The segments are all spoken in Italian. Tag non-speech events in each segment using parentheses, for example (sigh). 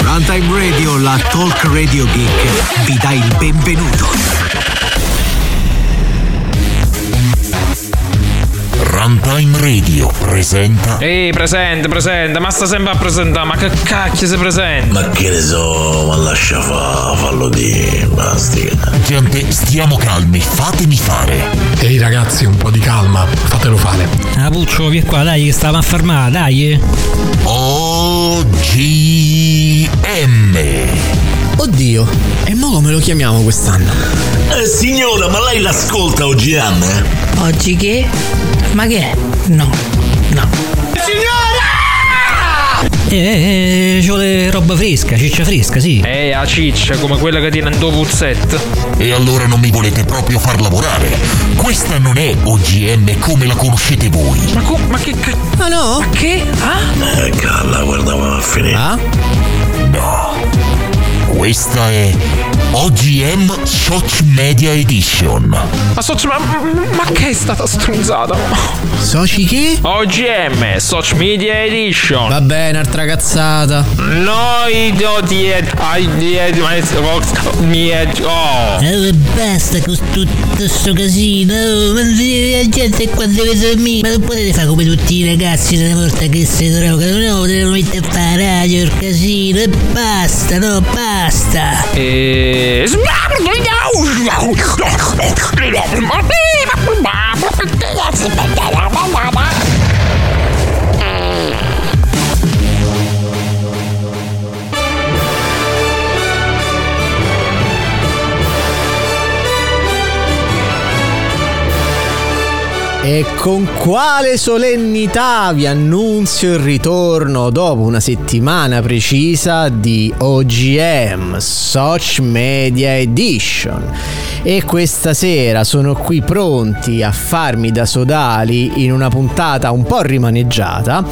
Runtime Radio, la talk radio geek, vi dà il benvenuto. Runtime Radio presenta Ehi, presente, presente, ma sta sempre a presentare, ma che cacchio si presenta? Ma che ne so, ma lascia fa, fallo di bastica. Gente, stiamo calmi, fatemi fare Ehi ragazzi, un po' di calma, fatelo fare. Ah, Puccio, vieni qua, dai, che stava a fermare, dai. OGM Oddio, e mo come lo chiamiamo quest'anno? Eh, signora, ma lei l'ascolta OGM? Oggi che? Ma che è? No, no. Eh, eh, ci vuole roba fresca, ciccia fresca, sì. Ehi, a ciccia, come quella che tiene in tuo puzzetto. E allora non mi volete proprio far lavorare Questa non è OGM come la conoscete voi Ma, co- ma che cacchio? Ah no? Ma che? Ah? Eh, calla, guardava a finire. Ah? Questa è OGM Soch Media Edition Ma socio, ma, ma che è stata stronzata? Soci che? OGM, Soch Media Edition. Vabbè, un'altra cazzata. Noi do diet, I diet, my rocks, miet, oh. Eh, basta con tutto sto casino. Ma la gente qua deve dormire. Ma non potete fare come tutti i ragazzi una volta che si drogano. No, devono mettere a fare il casino. E basta, no, basta. E... E con quale solennità vi annunzio il ritorno dopo una settimana precisa di OGM Soch Media Edition. E questa sera sono qui pronti a farmi da sodali in una puntata un po' rimaneggiata.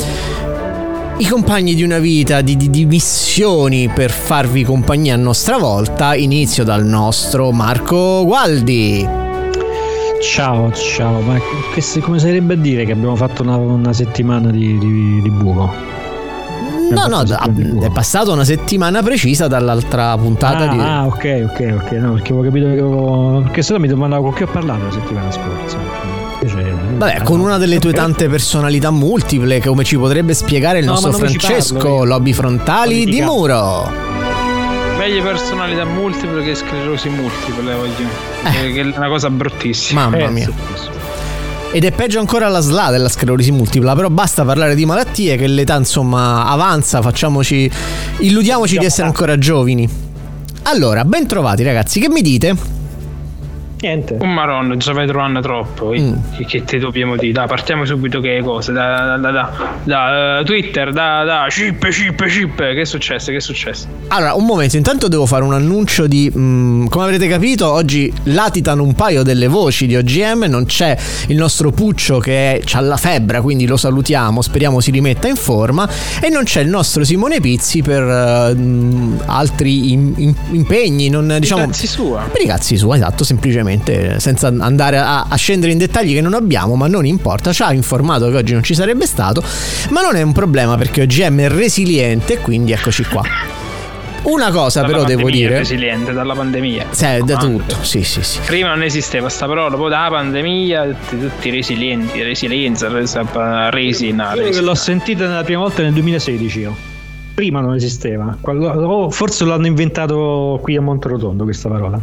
I compagni di una vita di, di, di missioni per farvi compagnia a nostra volta. Inizio dal nostro Marco Gualdi. Ciao, ciao, ma che, come sarebbe a dire che abbiamo fatto una, una settimana di, di, di buco? No, no, è passata una settimana precisa dall'altra puntata ah, di... Ah, ok, ok, ok, no, perché avevo capito che avevo... Perché se no mi domandavo con chi ho parlato la settimana scorsa. Cioè, Vabbè, con una delle tue (laughs) tante personalità multiple, come ci potrebbe spiegare il No, nostro Francesco, parlo, lobby frontali di muro. Meglio personalità multiple che sclerosi multiple, voglio. Eh. Che è una cosa bruttissima. Mamma Eh, mia. Ed è peggio ancora la SLA della sclerosi multipla, però basta parlare di malattie che l'età insomma avanza, facciaci illudiamoci di essere ancora giovani. Allora, ben trovati ragazzi, che mi dite? Niente. Un maronna, un anno troppo. Mm. Che, te dobbiamo dire? Dai, partiamo subito che cose. Da, da, da, da, eh, Twitter, da, da chip, chip, chip. Che è successo? Che è successo? Allora, un momento, intanto devo fare un annuncio di... mm, come avrete capito, oggi latitano un paio delle voci di OGM, non c'è il nostro Puccio che ha la febbre, quindi lo salutiamo, speriamo si rimetta in forma, e non c'è il nostro Simone Pizzi per mm, altri im- im- impegni, non diciamo... Cazzi sua. Per i cazzi sua, esatto, semplicemente, senza andare a, a scendere in dettagli che non abbiamo, ma non importa, ci ha informato che oggi non ci sarebbe stato, ma non è un problema perché OGM è resiliente, quindi eccoci qua. Una cosa Dalla però devo dire... Resiliente, dalla pandemia. Sì, da tutto, sì, sì, sì. Prima non esisteva sta parola, poi dalla pandemia tutti, tutti resilienti, resilienza, resina. Io l'ho sentita la prima volta nel 2016 io. Prima non esisteva. Forse l'hanno inventato qui a Monterotondo questa parola.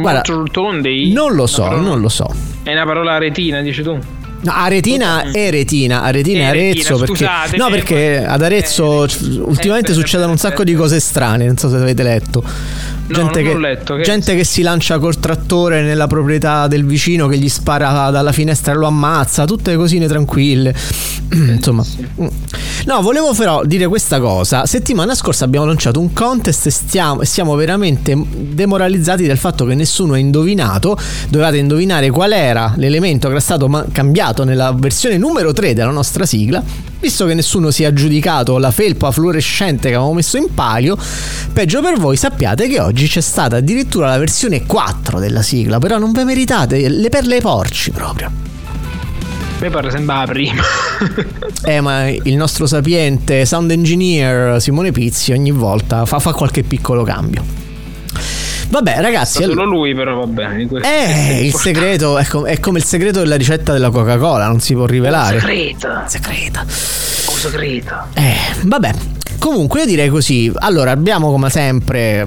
Guarda, Tondi? Non lo so, non lo so. È una parola retina, dici tu? No, Aretina è Retina, Aretina è Arezzo perché No, eh, perché ad Arezzo c- ultimamente eh, succedono un eh, sacco di cose strane, non so se avete letto. Gente, non che, letto, che- gente che si lancia col trattore nella proprietà del vicino che gli spara dalla finestra e lo ammazza, tutte cosine tranquille. (clears throat) Insomma, no, volevo però dire questa cosa. Settimana scorsa abbiamo lanciato un contest e stiamo, siamo veramente demoralizzati del fatto che nessuno ha indovinato. Dovevate indovinare qual era l'elemento che era stato cambiato nella versione numero 3 della nostra sigla. Visto che nessuno si è aggiudicato la felpa fluorescente che avevamo messo in palio, peggio per voi sappiate che oggi c'è stata addirittura la versione 4 della sigla, però non ve meritate le perle ai porci proprio. Mi pare sembrava prima. (laughs) Eh, ma il nostro sapiente sound engineer Simone Pizzi ogni volta fa, fa qualche piccolo cambio. Vabbè, ragazzi. Solo lui, però va bene. Eh, il segreto è, com- è come il segreto della ricetta della Coca-Cola, non si può rivelare. Segreta. Segreta. Oh, segreta. Eh, vabbè. Comunque io direi così. Allora, abbiamo come sempre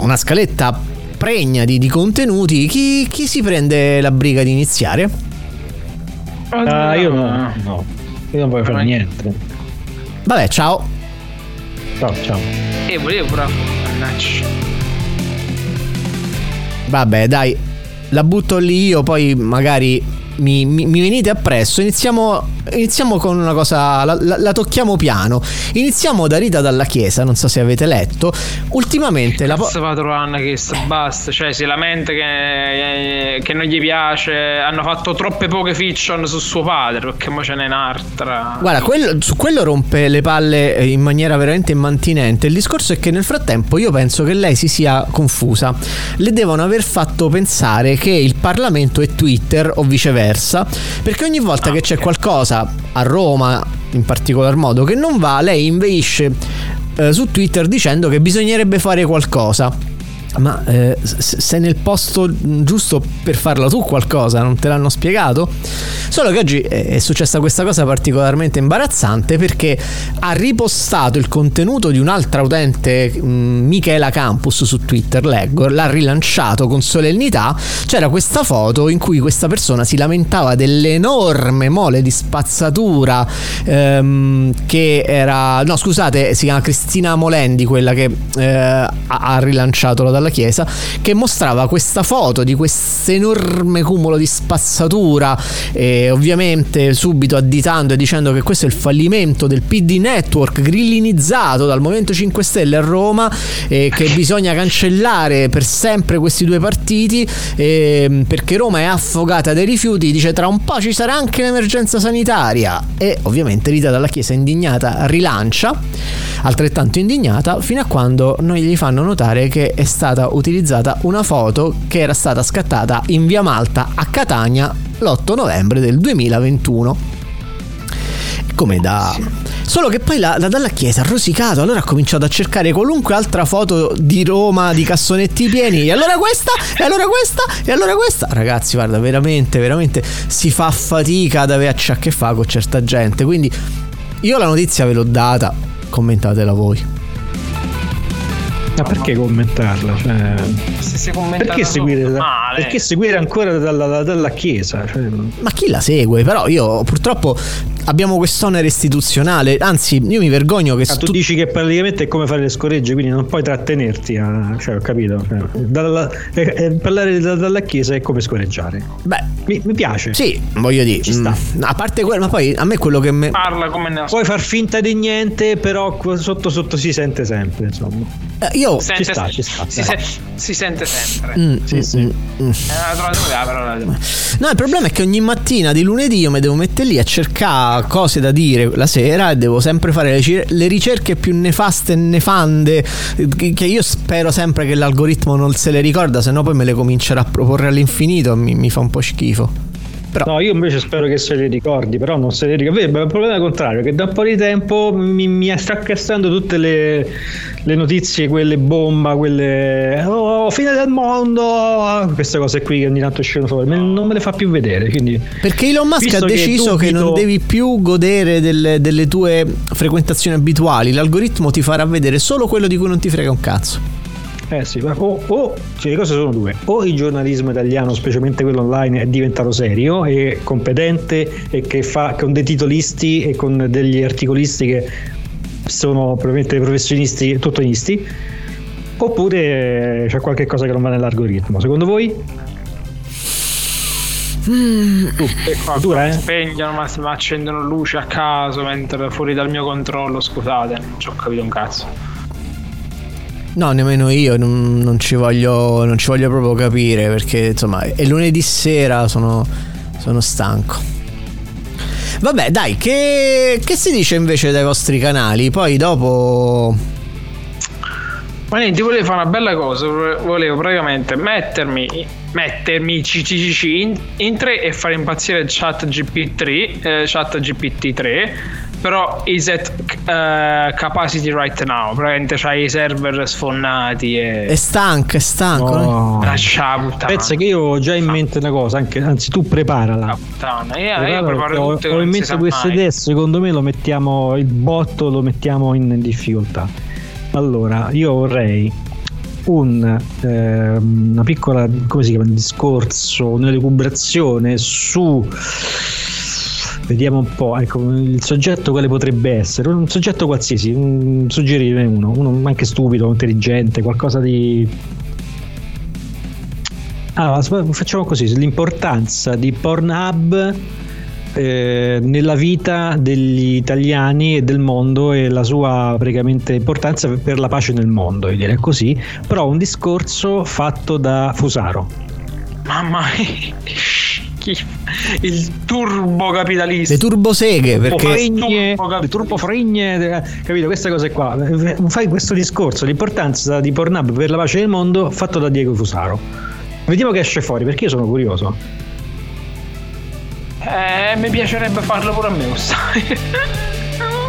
una scaletta pregna di, di contenuti. Chi, chi si prende la briga di iniziare? Ah, io no, no. Io non voglio fare niente. Vabbè, ciao. Ciao, ciao. E Eh, volevo però. Mannaggia. Vabbè, dai, la butto lì io, poi magari mi, mi- mi venite appresso. Iniziamo, iniziamo con una cosa, la, la- la tocchiamo piano. Iniziamo da Rita dalla Chiesa, non so se avete letto. Ultimamente la... po- trovando che sta basta. Cioè, si lamenta che, che non gli piace. Hanno fatto troppe poche fiction su suo padre. Perché mo ce n'è un'altra. Guarda, quello- su quello rompe le palle eh, in maniera veramente immantinente. Il discorso è che nel frattempo io penso che lei si sia confusa. Le devono aver fatto pensare che il Parlamento è Twitter o viceversa. Perché ogni volta che c'è qualcosa a Roma, in particolar modo, che non va, lei inveisce eh, su Twitter dicendo che bisognerebbe fare qualcosa. Ma eh, sei nel posto giusto per farla tu qualcosa, non te l'hanno spiegato? Solo che oggi è è successa questa cosa particolarmente imbarazzante perché ha ripostato il contenuto di un'altra utente, mh, Michela Campus su Twitter, leggo, l'ha rilanciato con solennità. C'era questa foto in cui questa persona si lamentava dell'enorme mole di spazzatura ehm, che era... No, scusate, si chiama Cristina Molendi, quella che eh, ha- rilanciato la dalla chiesa, che mostrava questa foto di questo enorme cumulo di spazzatura, e ovviamente subito additando e dicendo che questo è il fallimento del PD Network grillinizzato dal Movimento 5 Stelle a Roma e che bisogna cancellare per sempre questi due partiti ehm, perché Roma è affogata dai rifiuti, dice tra un po' ci sarà anche l'emergenza sanitaria. E ovviamente Rita dalla Chiesa indignata rilancia, altrettanto indignata, fino a quando non gli fanno notare che è stata utilizzata una foto che era stata scattata in via Malta a Catania l'8 novembre del 2021 come da solo che poi la, la dalla chiesa ha rosicato allora ha cominciato a cercare qualunque altra foto di Roma di cassonetti pieni. E allora questa? E allora questa? E allora questa? Ragazzi guarda veramente veramente si fa fatica ad averci a che fare con certa gente. Quindi io la notizia ve l'ho data. Commentatela voi Ma perché commentarla? Cioè, Se si commenta perché, da seguire, male. perché seguire ancora dalla, dalla chiesa? Cioè, Ma chi la segue? Però io purtroppo abbiamo quest'onere istituzionale. Anzi, io mi vergogno che ah, tu dici che praticamente è come fare le scoregge, quindi non puoi trattenerti. A, cioè, ho capito. Cioè, dalla- eh, eh, parlare da- dalla chiesa è come scoreggiare. Beh, mi, mi piace. Sì, voglio dire. Ci sta. mm, a parte quello, ma poi a me quello che me. Parla come ne Puoi far finta di niente, però sotto sotto si sente sempre. Insomma, Eh, io. Sente- ci sta, ci sta. Si, se- si sente sempre. Mm, Sì, mm, sì. mm, mm. Eh, la trovato la parola. No, il problema è che ogni mattina di lunedì io mi devo mettere lì a cercare cose da dire la sera e devo sempre fare le, ricerche più nefaste e nefande che io spero sempre che l'algoritmo non se le ricorda, se no poi me le comincerà a proporre all'infinito mi, mi fa un po' schifo. Però No, io invece spero che se le ricordi, però non se le ricordi. Il problema è il contrario, che da un po' di tempo mi, mi sta castrando tutte le, le notizie, quelle bomba, quelle oh, fine del mondo, queste cose qui che ogni tanto escono fuori, non me le fa più vedere. Quindi, Perché Elon Musk Visto ha che deciso che, non dubito- devi più godere delle, delle tue frequentazioni abituali. L'algoritmo ti farà vedere solo quello di cui non ti frega un cazzo. Eh sì, ma o, o cioè, le cose sono due: o il giornalismo italiano, specialmente quello online, è diventato serio e competente e che fa con dei titolisti e con degli articolisti che sono probabilmente dei professionisti tuttonisti. oppure c'è qualche cosa che non va nell'algoritmo. Secondo voi? Mm. Qua dura, eh? spegnono ma, ma accendono luci a caso mentre fuori dal mio controllo. Scusate, non ci ho capito un cazzo. No, nemmeno io, non, non ci voglio, non ci voglio proprio capire perché insomma è lunedì sera, sono, sono stanco. Vabbè, dai, che, che si dice invece dai vostri canali? Poi dopo... Ma niente, volevo fare una bella cosa. Volevo praticamente mettermi, mettermi in, in 3 e fare impazzire chat GPT3, eh, chat GPT-3. Però is at uh, capacity right now. Praticamente c'hai i server sfonnati e. È stanco, è stanco. No. Lascia la puttana. Pensa che io ho già in mente una cosa, anche, anzi tu preparala. Puttana. Io, io preparo ho, ho in mente mai. idee, secondo me lo mettiamo, il botto lo mettiamo in difficoltà. Allora, io vorrei un, ehm, una piccola, come si chiama, un discorso, un'elucubrazione su... Vediamo un po', ecco, il soggetto quale potrebbe essere? Un soggetto qualsiasi, un, suggerirne uno, uno anche stupido, intelligente, qualcosa di... Ah, facciamo così, l'importanza di Pornhub eh, nella vita degli italiani e del mondo e la sua praticamente importanza per la pace nel mondo, io direi così, però un discorso fatto da Fusaro. Mamma mia. (laughs) Il turbo capitalista. Le turboseghe perché... Fregne, le turbofregne, capito? Queste cose qua. Eh, Fai questo discorso, l'importanza di Pornhub per la pace nel mondo fatto da Diego Fusaro. Vediamo che esce fuori, perché io sono curioso. Eh, mi piacerebbe farlo pure a me, lo sai. (laughs)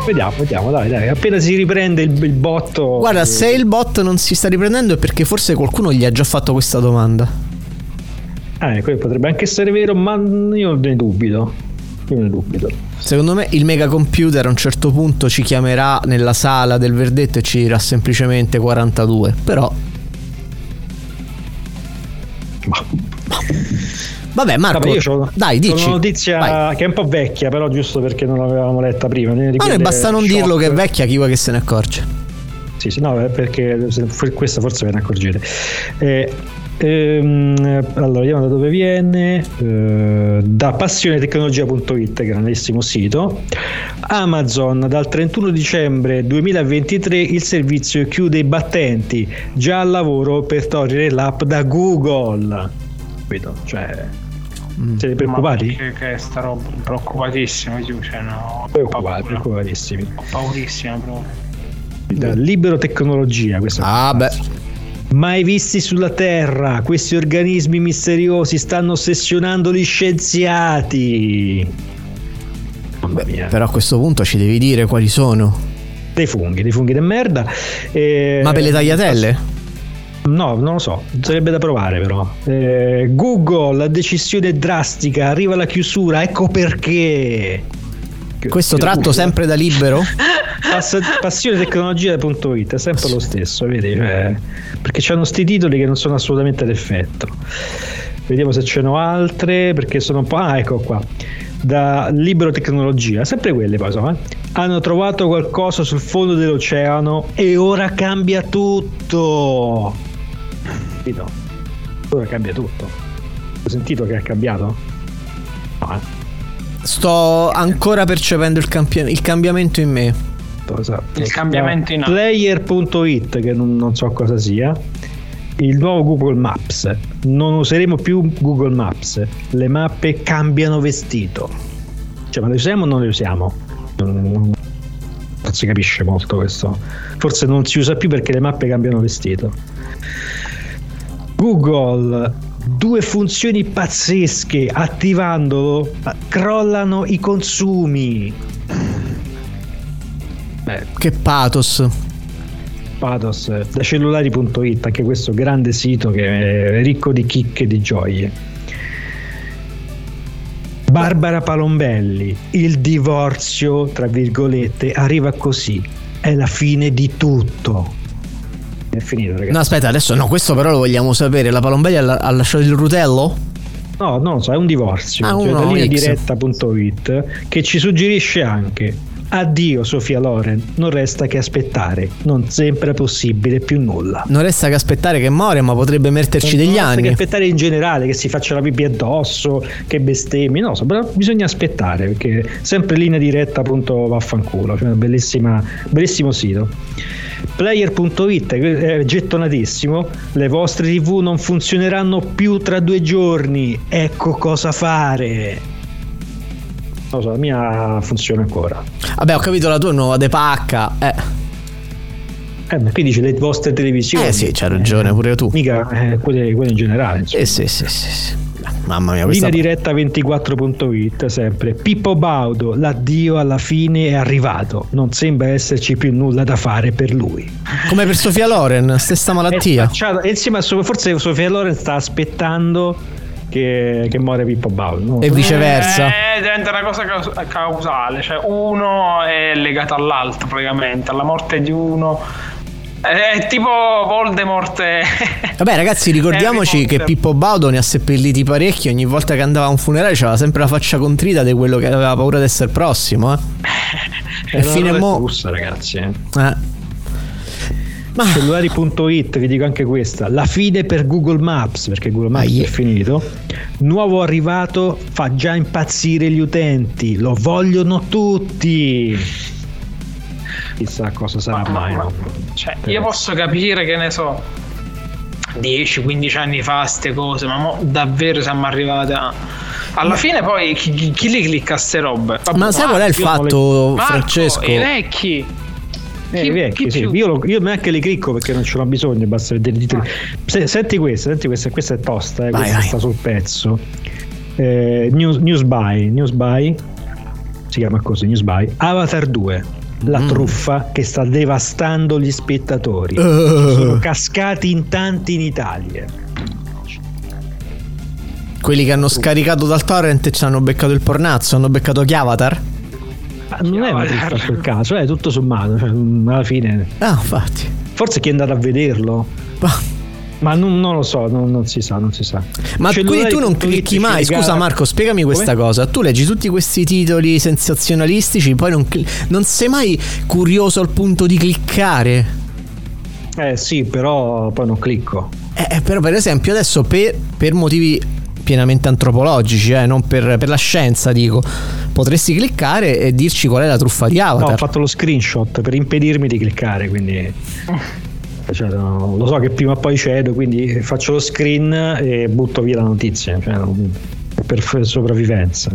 Vediamo, vediamo, dai, dai. Appena si riprende il, il botto. Guarda, se il bot non si sta riprendendo è perché forse qualcuno gli ha già fatto questa domanda. Ah, ecco, potrebbe anche essere vero, ma io ne dubito. Io ne dubito. Secondo me il mega computer a un certo punto ci chiamerà nella sala del verdetto e ci dirà semplicemente 42. Però. Vabbè, Marco, Vabbè, io c'ho- dai, dici. una notizia Vai. che è un po' vecchia, però giusto perché non l'avevamo letta prima. Ma noi basta non shock. dirlo che è vecchia, chi vuoi che se ne accorge? Sì, sì, no, è perché questa forse ve ne accorgete. Eh, ehm, allora, vediamo da dove viene. Eh, da passionetecnologia.it, grandissimo sito. Amazon dal 31 dicembre 2023 il servizio chiude i battenti, già al lavoro per togliere l'app da Google. Capito? Cioè, siete preoccupati? Che, che è sta roba? Preoccupatissimo, io, cioè, no, Preoccupati, paura. preoccupatissimi. Ho paurissima proprio. Libero Tecnologia, questo Ah, beh. Mai visti sulla Terra, questi organismi misteriosi stanno ossessionando gli scienziati. Mamma mia. Però a questo punto ci devi dire quali sono. Dei funghi, dei funghi di merda. E- Ma per le tagliatelle? No, non lo so, sarebbe da provare però. Eh, Google, la decisione drastica, arriva la chiusura, ecco perché. Questo tratto sempre da libero? (laughs) Pass- passionetecnologia.it è sempre lo stesso, vedi? Cioè, perché c'hanno sti titoli che non sono assolutamente d'effetto. Vediamo se ce n'ho altre, perché sono un po'. Ah, ecco qua. Da Libero Tecnologia, sempre quelle poi sono. eh. Hanno trovato qualcosa sul fondo dell'oceano e ora cambia tutto. Ora cambia tutto. Hai sentito che è cambiato? No, eh. Sto ancora percependo il, campia- il cambiamento in me. Esatto. Il cambiamento in atto. Player.it che non, non so cosa sia. Il nuovo Google Maps. Non useremo più Google Maps. Le mappe cambiano vestito. Cioè ma le usiamo o non le usiamo? Non si capisce molto questo. Forse non si usa più perché le mappe cambiano vestito. Google. Due funzioni pazzesche attivandolo crollano i consumi Beh, Che pathos. Pathos eh, da cellulari.it, anche questo grande sito che è ricco di chicche e di gioie. Barbara Palombelli, il divorzio, tra virgolette, arriva così. È la fine di tutto. È finito, ragazzi. No, aspetta, adesso no, questo però lo vogliamo sapere. La Palombelli ha, ha lasciato il rutello? No, non lo so, è un divorzio. Ah, cioè, da linea diretta.it che ci suggerisce anche Addio Sofia Loren, non resta che aspettare, non sempre è possibile più nulla. Non resta che aspettare che muore, ma potrebbe metterci non degli resta anni. che aspettare in generale, che si faccia la pipì addosso, che bestemmi, no, so, però bisogna aspettare perché sempre linea diretta appunto vaffanculo, cioè bellissima, bellissimo sito. Player.it è gettonatissimo, le vostre tv non funzioneranno più tra due giorni, ecco cosa fare. Non so, la mia funziona ancora. Vabbè, ho capito la tua nuova de pacca. Eh. Eh, qui dice le vostre televisioni. Eh sì, c'hai ragione, pure tu. Mica eh, quelle, quelle in generale. Eh sì, sì, sì, sì. Mamma mia, questa... Linea diretta 24.it sempre. Pippo Baudo, l'addio alla fine è arrivato. Non sembra esserci più nulla da fare per lui. Come per Sofia Loren, stessa malattia. E insieme a forse Sofia Loren sta aspettando che, che muore Pippo Baudo. No? E viceversa. Eh, diventa una cosa causale, cioè uno è legato all'altro praticamente, alla morte di uno. È tipo Voldemort. (laughs) Vabbè, ragazzi, ricordiamoci che Pippo Baudo ne ha seppelliti parecchi. Ogni volta che andava a un funerale c'aveva sempre la faccia contrita di quello che aveva paura di essere prossimo. Eh. (laughs) e fine mo. Russa, ragazzi. Eh. Ma... Cellulari.it, vi dico anche questa. La fine per Google Maps, perché Google Maps ah, è finito. Nuovo arrivato fa già impazzire gli utenti. Lo vogliono tutti. Chissà cosa sarà ma, mai. Ma, no? cioè, io posso capire che ne so. 10-15 anni fa ste cose, ma mo davvero siamo arrivati a. Alla fine poi chi, chi li clicca a ste robe? Vabbè, ma sai qual è il fatto, Marco, Francesco? I vecchi. Eh, chi, vecchi, chi sì. io, lo, io, neanche li clicco perché non ce l'ho bisogno, basta vedere i titoli. Se, senti questa, senti questa, questa è tosta, eh, questa vai. sta sul pezzo. Eh, news, news by, news by, si chiama così, News by. Avatar 2, la mm. truffa che sta devastando gli spettatori. Uh. Sono cascati in tanti in Italia. Quelli che hanno scaricato dal torrent e ci hanno beccato il pornazzo, hanno beccato chi Avatar? Non è una truffa a quel caso, è tutto sommato, cioè, alla fine. Ah, infatti. Forse chi è andato a vederlo. Ma non, non, lo so, non, non, si sa, non si sa. Ma quindi tu non clicchi mai? Scusa Marco, spiegami questa Come? cosa. Tu leggi tutti questi titoli sensazionalistici, poi non, non sei mai curioso al punto di cliccare? Eh sì, però poi non clicco. Eh, però per esempio adesso per, per motivi pienamente antropologici, eh, non per, per, la scienza, dico. Potresti cliccare e dirci qual è la truffa di Avatar. No, ho fatto lo screenshot per impedirmi di cliccare, quindi. (laughs) Cioè, no, lo so che prima o poi cedo, quindi faccio lo screen e butto via la notizia. Cioè, per sopravvivenza.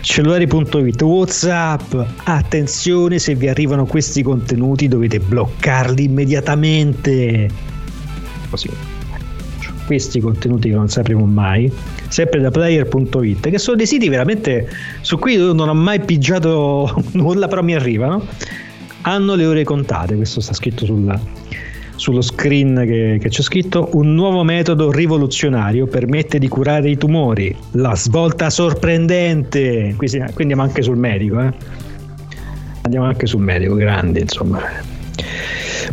Cellulari.it Whatsapp. Attenzione, se vi arrivano questi contenuti dovete bloccarli immediatamente. Così questi contenuti che non sapremo mai, sempre da player.it, che sono dei siti veramente su cui io non ho mai pigiato (laughs) nulla, però mi arrivano. Hanno le ore contate, questo sta scritto sulla, sullo screen che, che, c'è scritto un nuovo metodo rivoluzionario permette di curare i tumori la svolta sorprendente quindi, andiamo anche sul medico eh? andiamo anche sul medico grande insomma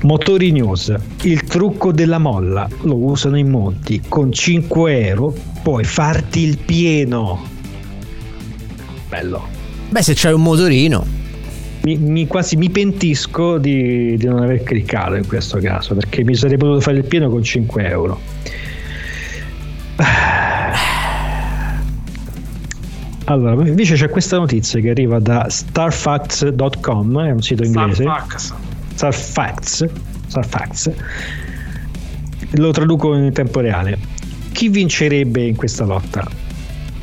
Motori News, il trucco della molla, lo usano in molti, con 5 euro puoi farti il pieno. Bello. Beh, se c'hai un motorino. Mi, mi quasi mi pentisco di, di, non aver cliccato in questo caso, perché mi sarei potuto fare il pieno con 5 euro. Allora, invece c'è questa notizia che arriva da starfacts.com, è un sito inglese. Starfax. Sarfacts lo traduco in tempo reale. Chi vincerebbe in questa lotta?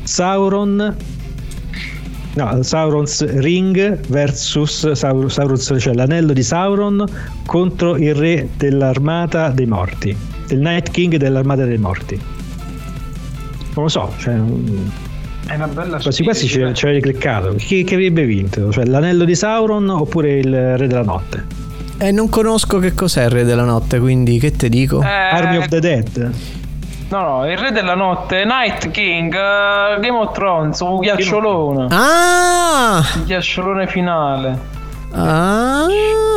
Sauron No, Sauron's Ring versus Saur- Sauron's, cioè l'anello di Sauron contro il re dell'armata dei morti, il Night King dell'armata dei morti. Non lo so, cioè, è una bella quasi quasi ci, ci avrei cliccato. Chi, chi avrebbe vinto? Cioè l'anello di Sauron oppure il re della notte? Eh, non conosco che cos'è il Re della Notte, quindi che te dico? Eh, Army of the Dead. No, no, il Re della Notte, Night King, uh, Game of Thrones, un ghiacciolone. Ah! Il ghiacciolone finale. Ah,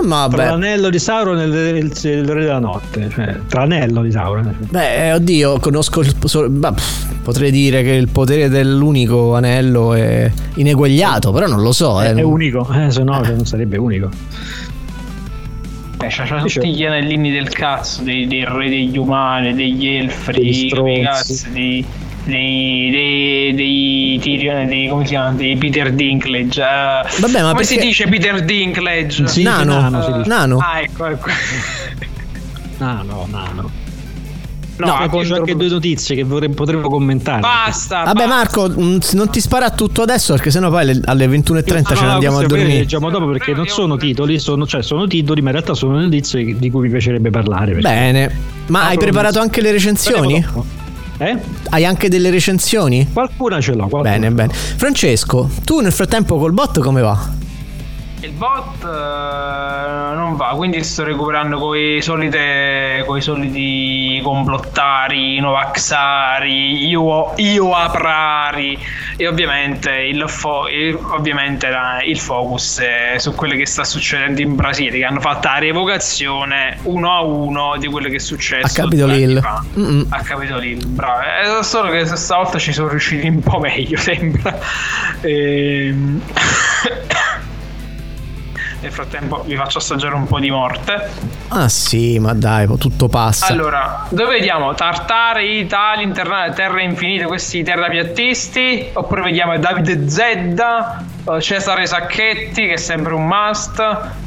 ma beh. l'anello di Sauron e il, il, il, Re della Notte. Cioè, tra l'anello di Sauron. Beh, oddio, conosco il. So, Potrei dire che il potere dell'unico anello è ineguagliato, però non lo so. È, eh. è unico, eh, se no non sarebbe unico. Eh, c'ha, c'ha tutti gli anellini del cazzo, dei, dei re degli umani, degli elfi, dei, dei cazzi, dei, dei, dei, dei Tyrion, dei, come si chiama? Dei Peter Dinklage. eh. Vabbè, ma come perché- si dice Peter Dinklage? Sì, Nano. nano si dice. Nano. Ah, ecco, ecco. Nano, nano. No, No, poi c'ho contro- anche due notizie che vorrei, potremmo commentare. Basta. Vabbè, Marco, mh, non ti spara tutto adesso perché sennò poi alle, alle 21.30 ce ne andiamo a queste poi le dormire. leggiamo dopo perché non sono titoli, sono, cioè sono titoli, ma in realtà sono notizie di cui mi piacerebbe parlare. perché- Bene. Ma Ah, hai preparato anche le recensioni? Eh? Hai anche delle recensioni? Qualcuna ce l'ho. qualcuna Bene, ce l'ho. bene. Francesco, tu nel frattempo col bot come va? Il bot eh, non va, quindi sto recuperando solite coi soliti complottari, novaxari, io, io aprari e ovviamente il, fo- il- ovviamente la- il focus è su quello che sta succedendo in Brasile, che hanno fatto la revocazione uno a uno di quello che è successo A Capitol Hill. A Capitol Hill, bravo. È solo che stavolta ci sono riusciti un po' meglio, (laughs) sembra. Ehm... Nel frattempo vi faccio assaggiare un po' di morte. Ah sì, ma dai, tutto passa. Allora, dove vediamo? Tartare, Italia, Internale, Terre Infinite, questi terrapiattisti? Oppure vediamo Davide Zedda, eh, Cesare Sacchetti, che è sempre un must.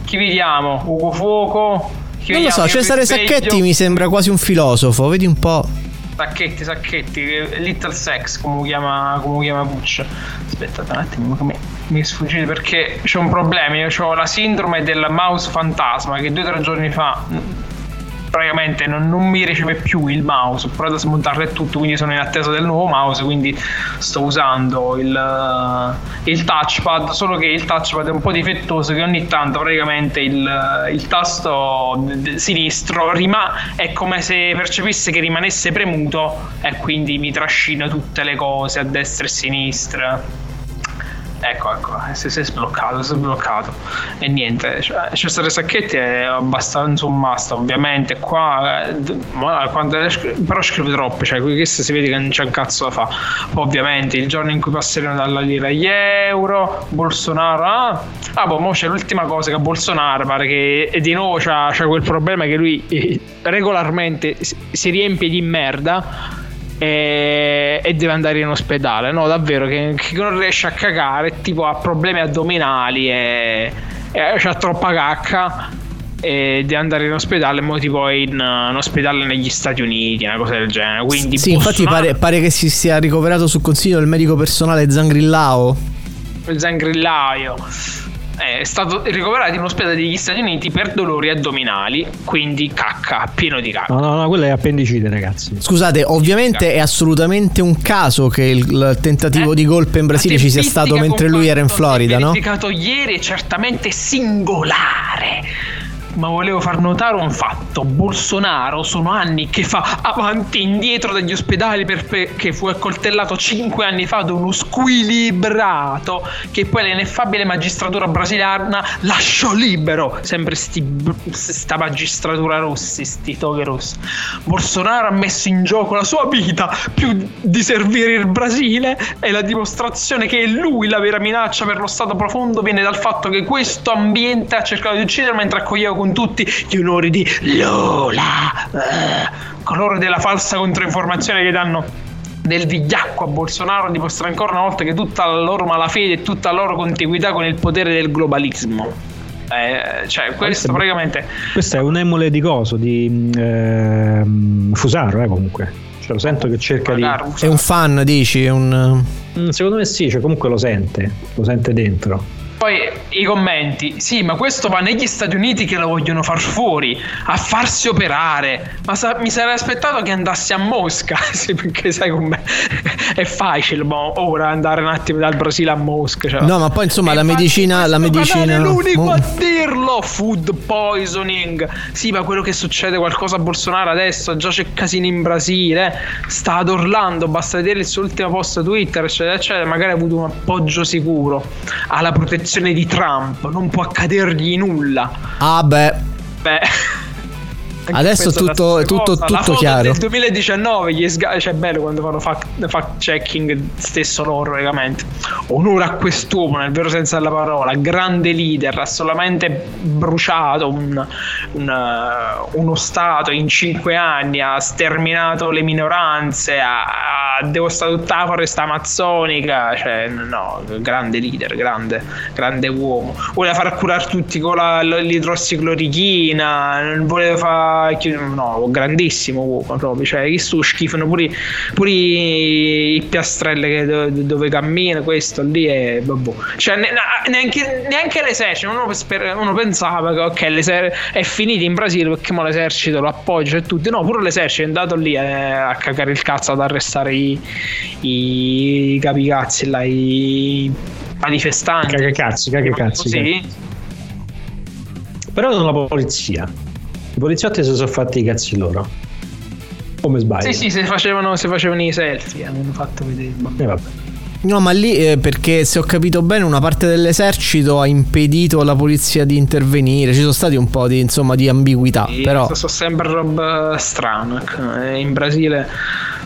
Chi vediamo? Ugo Fuoco? Chi non lo so, Cesare? Sacchetti mi sembra quasi un filosofo, vedi un po'. Sacchetti, Sacchetti, eh, Little Sex, come lo chiama, come chiama Puccia. Aspettate un attimo, come mi sfuggite perché c'è un problema. Io ho la sindrome del mouse fantasma che due o tre giorni fa praticamente non, non mi riceve più il mouse. Ho provato a smontarlo e tutto, quindi sono in attesa del nuovo mouse. Quindi sto usando il, eh, il touchpad. Solo che il touchpad è un po' difettoso, che ogni tanto praticamente il, il tasto sinistro rima- è come se percepisse che rimanesse premuto e quindi mi trascina tutte le cose a destra e a sinistra. Ecco, ecco, si, si è sbloccato, si è sbloccato. E niente, cioè, Cesare Sacchetti è abbastanza un must, ovviamente. Qua, eh, scri- però scrive troppe, cioè, questo si vede che non c'è un cazzo da fa. Ovviamente, il giorno in cui passeremo dalla lira agli euro, Bolsonaro. Ah, ah boh, mo c'è l'ultima cosa che Bolsonaro pare che di nuovo c'ha quel problema che lui eh, regolarmente si riempie di merda e, e deve andare in ospedale. No, davvero, che, che non riesce a cagare, tipo ha problemi addominali e, e ha troppa cacca e deve andare in ospedale, mo tipo in, in ospedale negli Stati Uniti, una cosa del genere. Quindi Sì, infatti Bolsonaro- pare, pare che si sia ricoverato sul consiglio del medico personale Zangrillao. il zangrillaio è stato ricoverato in un ospedale degli Stati Uniti per dolori addominali, quindi cacca, pieno di cacca. No, no, no, quella è appendicite, ragazzi. Scusate, ovviamente è assolutamente un caso che il, il tentativo di golpe in Brasile ci sia stato mentre lui era in è Florida, no? verificato ieri è certamente singolare. Ma volevo far notare un fatto: Bolsonaro sono anni che fa avanti e indietro dagli ospedali per- perché fu accoltellato 5 anni fa da uno squilibrato che poi l'ineffabile magistratura brasiliana lasciò libero. Sempre sti, sta magistratura rossi, sti toghe rossi. Bolsonaro ha messo in gioco la sua vita più di servire il Brasile e la dimostrazione che è lui la vera minaccia per lo Stato profondo viene dal fatto che questo ambiente ha cercato di ucciderlo mentre accoglieva con tutti gli onori di Lola, eh, coloro della falsa controinformazione che danno del vigliacco a Bolsonaro dimostra ancora una volta che tutta la loro malafede e tutta la loro contiguità con il potere del globalismo. Eh, cioè, questo praticamente Questo è un emule di coso, di ehm, Fusaro, eh, comunque. Cioè, lo sento che cerca di. È un fan, dici? Un... Mm, Secondo me sì, cioè comunque lo sente, lo sente dentro. Poi i commenti, sì, ma questo va negli Stati Uniti che lo vogliono far fuori, a farsi operare. Ma sa- mi sarei aspettato che andassi a Mosca, (laughs) sì, perché sai com'è, è facile boh, ora andare un attimo dal Brasile a Mosca. cioè. No, ma poi insomma la medicina... La medicina... è l'unico Mo- a dirlo, food poisoning. Sì, ma quello che succede qualcosa a Bolsonaro adesso, già c'è casino in Brasile, sta ad Orlando, basta vedere il suo ultimo post Twitter, eccetera, eccetera, magari ha avuto un appoggio sicuro alla protezione di Trump, non può accadergli nulla. Ah beh... Beh, Adesso tutto, tutto, cosa. tutto chiaro. Nel 2019 gli sga- cioè è bello quando fanno fact, fact checking stesso loro praticamente. Onore a quest'uomo nel vero senso della parola, grande leader, ha solamente bruciato un, un, uh, uno stato in cinque anni, ha sterminato le minoranze, ha, ha devastato tutta la foresta amazzonica, cioè no, grande leader, grande, grande uomo. Voleva far curare tutti con la, l'idrossiclorichina, voleva no, grandissimo uomo proprio, cioè che su schifano pure, pure i piastrelle che, dove cammina, questo lì è vabbè. Cioè neanche, neanche l'esercito, uno, uno pensava che ok, è finito in Brasile perché mo l'esercito lo appoggia e tutti, no, pure l'esercito è andato lì a, eh, a cagare il cazzo ad arrestare i, i capicazzi là, i manifestanti. Cagacazzi, cagacazzi. Sì. Però non la polizia. I poliziotti si sono fatti i cazzi loro. Come sbaglio? Sì, sì, se facevano, se facevano i selfie, hanno fatto vedere. Eh, vabbè. No, ma lì eh, perché se ho capito bene, una parte dell'esercito ha impedito alla polizia di intervenire. Ci sono stati un po' di, insomma, di ambiguità. Sì, però... Sono sempre roba strana. In Brasile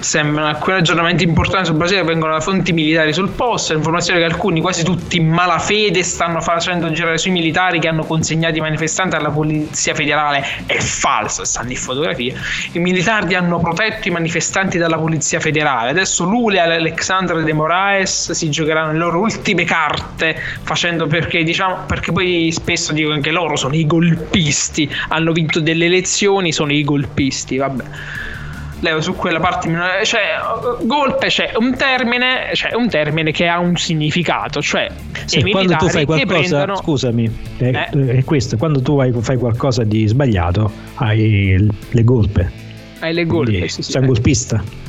sembrano alcuni aggiornamenti importanti sul Brasile vengono da fonti militari sul posto, informazioni che alcuni, quasi tutti in malafede, stanno facendo girare sui militari che hanno consegnato i manifestanti alla polizia federale è falso, stanno in fotografie. I militari hanno protetto i manifestanti dalla polizia federale. Adesso Lula e Alexandre de Moraes si giocheranno le loro ultime carte facendo perché diciamo perché poi spesso dicono che loro sono i golpisti, hanno vinto delle elezioni, sono i golpisti, vabbè levo su quella parte cioè golpe c'è un termine c'è un termine che ha un significato cioè sì, quando tu fai qualcosa prendono... scusami è, eh? è, questo quando tu fai qualcosa di sbagliato hai le golpe hai le golpe Quindi, sì, sei un golpista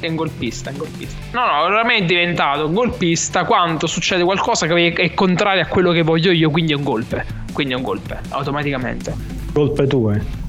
è un golpista, un golpista. No, no, ormai è diventato golpista quando succede qualcosa che è contrario a quello che voglio io, quindi è un golpe. Quindi è un golpe, automaticamente. Colpe tue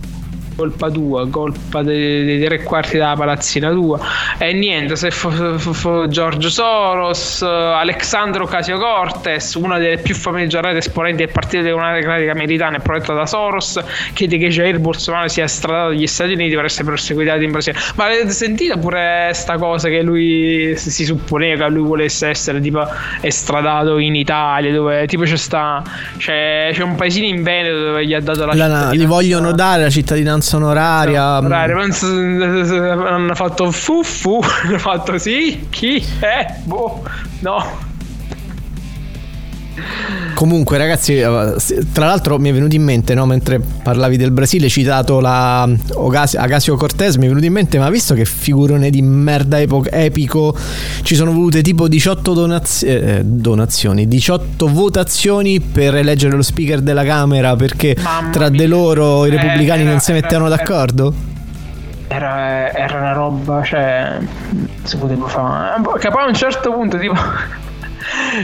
colpa tua, colpa dei, dei tre quarti della palazzina tua. E niente, se fu, fu, fu Giorgio Soros, Alexandro Casio Cortes, una delle più famiggerate esponenti del Partito Democratico Americano e protetta da Soros, chiede che Jair Bolsonaro sia estradato dagli Stati Uniti per essere perseguitato in Brasile. Ma avete sentito pure sta cosa che lui si supponeva che lui volesse essere tipo estradato in Italia, dove tipo c'è sta c'è, c'è un paesino in Veneto dove gli ha dato la, la cittadinanza. Gli vogliono dare la cittadinanza onoraria. No, hanno fatto fu fu, (laughs) hanno fatto sì, chi è? Boh, no. Comunque, ragazzi, eh, tra l'altro mi è venuto in mente, no, mentre parlavi del Brasile, citato la Agasio Cortez, mi è venuto in mente, ma visto che figurone di merda epico, ci sono volute tipo 18 donaz- eh, donazioni, 18 votazioni per eleggere lo speaker della Camera perché Mamma tra di loro i repubblicani era, non si mettevano d'accordo? Era, era, una roba, cioè, si poteva fare. Che poi a un certo punto, tipo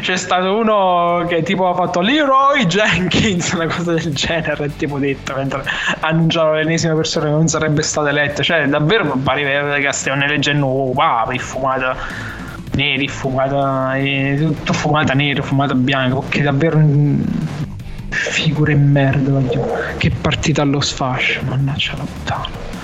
c'è stato uno che tipo ha fatto Leroy Jenkins, una cosa del genere, tipo detto mentre annunciava l'ennesima persona che non sarebbe stata eletta. Cioè, davvero non pareva che stiano eleggendo oh, papa, fumata neri, fumata eh, tutto fumata nera, fumata bianca, che davvero figure merda, che partita allo sfascio, mannaggia la puttana.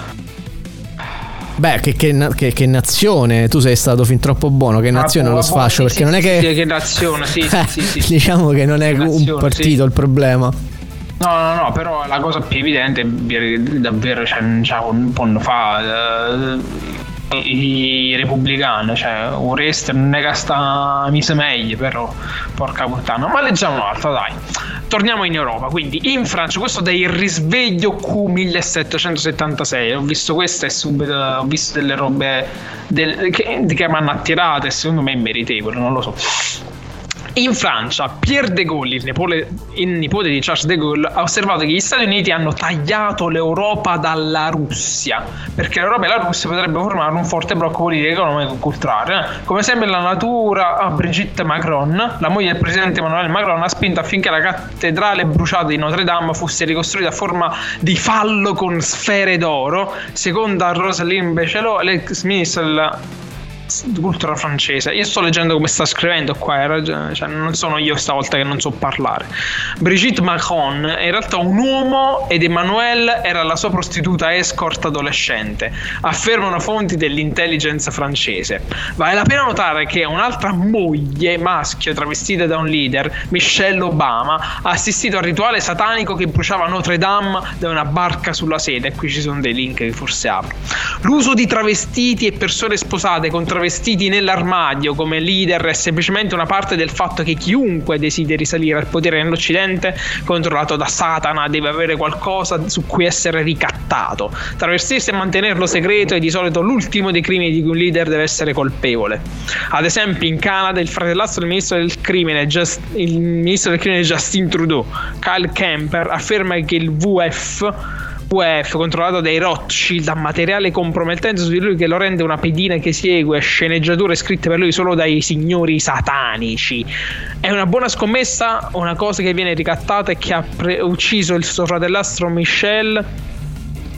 Beh, che, che, che, che, nazione, tu sei stato fin troppo buono, che nazione ah, lo sfascio, perché sì, non è che... Sì, che nazione, sì, sì, (laughs) sì, Diciamo che non è nazione, un partito il problema. No, no, no, però la cosa più evidente è davvero, cioè, un po' fa... Uh, i repubblicani, cioè Oreste non è che sta mise meglio, però porca puttana. Ma leggiamo un'altra, dai. Torniamo in Europa, quindi in Francia, questo dei risveglio Q1776. Ho visto questo e subito ho visto delle robe del, che, che mi hanno attirato e secondo me è meritevole, non lo so. In Francia, Pierre de Gaulle, il nipote, il nipote, di Charles de Gaulle, ha osservato che gli Stati Uniti hanno tagliato l'Europa dalla Russia, perché l'Europa e la Russia potrebbero formare un forte blocco politico, economico e culturale. Come sempre la natura, ah, Brigitte Macron, la moglie del presidente Emmanuel Macron, ha spinto affinché la cattedrale bruciata di Notre Dame fosse ricostruita a forma di fallo con sfere d'oro, secondo Rosalind Bechelot, l'ex ministro della cultura francese. Io sto leggendo come sta scrivendo qua, cioè, non sono io stavolta che non so parlare. Brigitte Macron è in realtà un uomo ed Emmanuelle era la sua prostituta escort adolescente, affermano fonti dell'intelligence francese. Vale la pena notare che un'altra moglie maschio travestita da un leader, Michelle Obama, ha assistito al rituale satanico che bruciava Notre Dame da una barca sulla sede. E qui ci sono dei link che forse apro. L'uso di travestiti e persone sposate con travestiti nell'armadio come leader è semplicemente una parte del fatto che chiunque desideri salire al potere nell'Occidente, controllato da Satana, deve avere qualcosa su cui essere ricattato. Travestirsi e mantenerlo segreto è di solito l'ultimo dei crimini di cui un leader deve essere colpevole. Ad esempio, in Canada, il fratellastro del ministro del crimine, Just, il ministro del crimine Justin Trudeau, Kyle Kemper, afferma che il VF UF controllato dai Rothschild ha materiale compromettente su di lui che lo rende una pedina che segue sceneggiature scritte per lui solo dai signori satanici. È una buona scommessa, una cosa che viene ricattata e che ha pre- ucciso il suo fratellastro Michel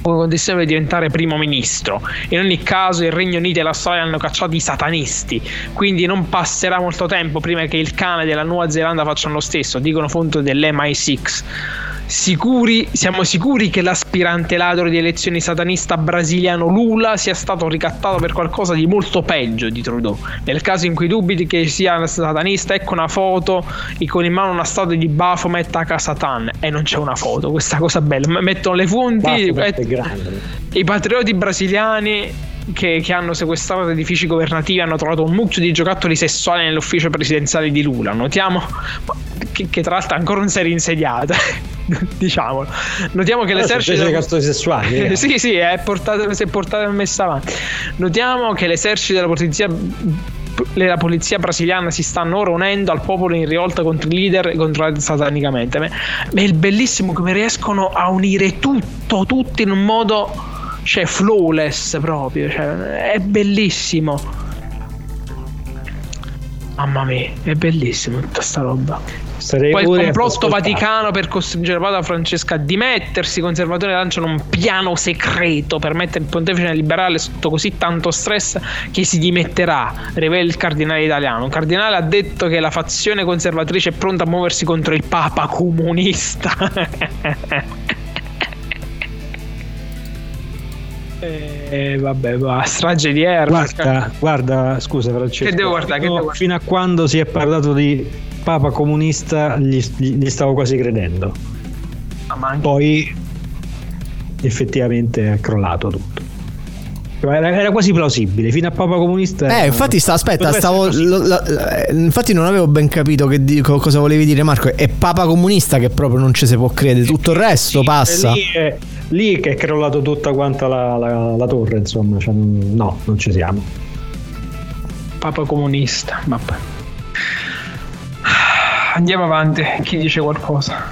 con condizione di diventare primo ministro. In ogni caso, il Regno Unito e l'Australia hanno cacciato i satanisti, quindi non passerà molto tempo prima che il Canada e la Nuova Zelanda facciano lo stesso, dicono fonti dell'MI6. Sicuri, siamo sicuri che l'aspirante ladro di elezioni satanista brasiliano Lula sia stato ricattato per qualcosa di molto peggio di Trudeau. Nel caso in cui dubiti che sia satanista, ecco una foto con in mano una statua di Baphomet a Satan e non c'è una foto. Questa cosa bella. Mettono le fonti. I patrioti brasiliani che, che, hanno sequestrato edifici governativi hanno trovato un mucchio di giocattoli sessuali nell'ufficio presidenziale di Lula. Notiamo che, che tra l'altro ancora non si è rinsediata. (laughs) diciamolo. Notiamo che l'esercito. Della... castoni sessuali. (laughs) Eh. sì, sì, è portato, si è portato e messa avanti. Notiamo che l'esercito della polizia la polizia brasiliana si stanno ora unendo al popolo in rivolta contro i leader controllati satanicamente. Ma è il bellissimo come riescono a unire tutto, tutto in un modo cioè flawless proprio, cioè, è bellissimo. Mamma mia, è bellissimo tutta sta roba. Sarei Poi il complotto vaticano per costringere Papa Francesca a dimettersi. I conservatori lanciano un piano segreto per mettere il pontefice liberale sotto così tanto stress che si dimetterà, rivela il cardinale italiano. Un cardinale ha detto che la fazione conservatrice è pronta a muoversi contro il Papa comunista. (laughs) E vabbè, va, strage di Erba. Guarda, guarda, scusa Francesco. Che devo guardare? Che devo guardare? Fino a quando si è parlato di Papa comunista gli, gli stavo quasi credendo. Ah, Poi effettivamente è crollato tutto. Era, era, quasi plausibile fino a Papa Comunista. Eh, infatti, sta, aspetta, stavo, lo, lo, infatti, non avevo ben capito che cosa volevi dire, Marco. È Papa Comunista che proprio non ci si può credere, tutto il resto sì, passa. Lì è, lì che è crollato tutta quanta la, la, la torre, insomma. Cioè, no, non ci siamo. Papa Comunista, vabbè. Andiamo avanti, chi dice qualcosa?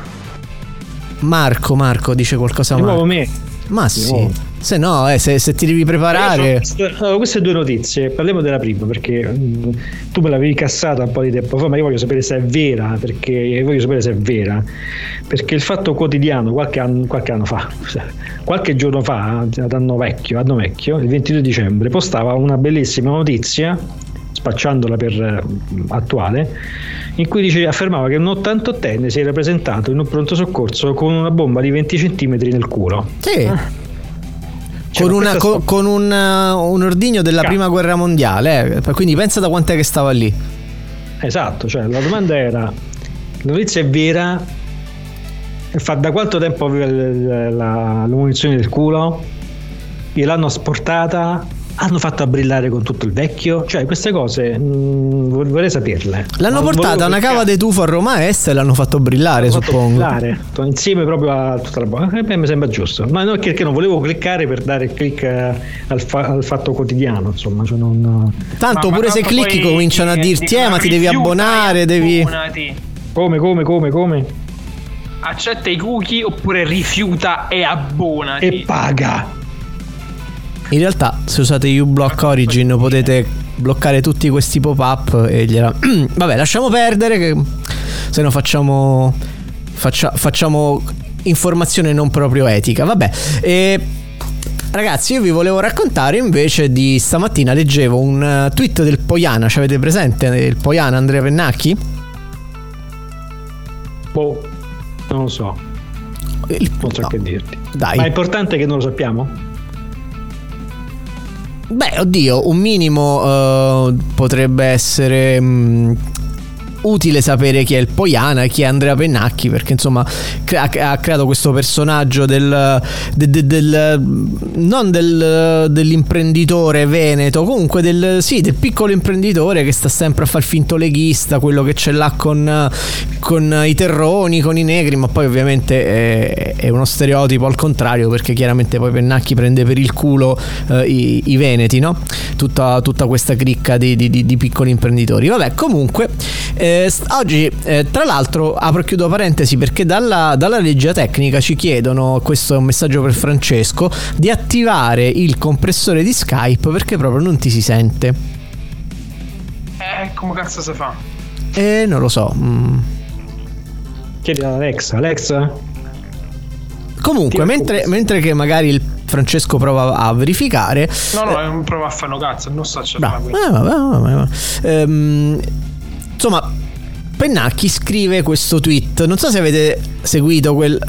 Marco, Marco dice qualcosa. Di nuovo me. Ma sì. Se no, eh, se, se, ti devi preparare. Queste, no, queste due notizie, parliamo della prima perché mh, mm, tu me l'avevi cassata un po' di tempo fa, ma io voglio sapere se è vera. Perché voglio sapere se è vera. Perché il fatto quotidiano, qualche anno, qualche anno fa, (laughs) qualche giorno fa, ad anno vecchio, anno vecchio, il 22 dicembre, postava una bellissima notizia, spacciandola per uh, attuale, in cui dice, affermava che un 88enne si era presentato in un pronto soccorso con una bomba di 20 cm nel culo. Sì. Ah cioè, con, una, con, con un, uh, un, ordigno della prima guerra mondiale. Eh. Quindi pensa da quant'è che stava lì. Esatto, cioè la domanda era: la notizia è vera? Fa da quanto tempo aveva la, la, la munizione del culo? Gliel'hanno sportata? Hanno fatto a brillare con tutto il vecchio? Cioè, queste cose mh, mm, vorrei saperle. L'hanno non portata una cava di tufo a Roma Est e l'hanno fatto brillare, l'hanno suppongo. Fatto brillare, insieme proprio a tutta la bomba. Eh, mi sembra giusto. Ma no, perché non volevo cliccare per dare il click eh, al, fa- al fatto quotidiano, insomma. Cioè non... Tanto ma, pure ma se clicchi cominciano a dirti, eh, ma ti devi abbonare, devi... Come, come, come, come? Accetta i cookie oppure rifiuta e abbonati. E paga. In realtà, se usate uBlock Origin potete bloccare tutti questi pop-up e gliela... (clears throat) Vabbè, lasciamo perdere che se no facciamo... Faccia... facciamo informazione non proprio etica. Vabbè, e Ragazzi, io vi volevo raccontare invece di stamattina leggevo un eh, tweet del Poiana, ci avete presente il Poiana Andrea Pennacchi? Boh, non lo so. Il, non so no. che dirti. Dai. Ma è importante che non lo sappiamo? Beh, oddio, un minimo eh, potrebbe essere mh, utile sapere chi è il Poiana e chi è Andrea Pennacchi, perché insomma ha creato questo personaggio del, de- de- del non del, dell'imprenditore veneto, comunque del, sì, del piccolo imprenditore che sta sempre a far finto leghista, quello che ce l'ha con, con i terroni, con i negri, ma poi ovviamente è, è uno stereotipo al contrario, perché chiaramente poi Pennacchi prende per il culo eh, i, i veneti, no? Tutta, tutta questa cricca di, di- di- di piccoli imprenditori. Vabbè, comunque, eh, st- oggi, eh, tra l'altro, apro e chiudo parentesi perché dalla, dalla regia tecnica ci chiedono, questo è un messaggio per Francesco, di attivare il compressore di Skype perché proprio non ti si sente. Eh, come cazzo si fa? E non lo so. mm. Chiedi ad Alexa. Alexa? Comunque, mentre, mentre che magari il Francesco prova a verificare, No, no, non prova a fare un cazzo, non sto a cercare. Bravo. Eh, vabbè, vabbè, vabbè. Ehm, insomma, Pennacchi scrive questo tweet. Non so se avete seguito quel.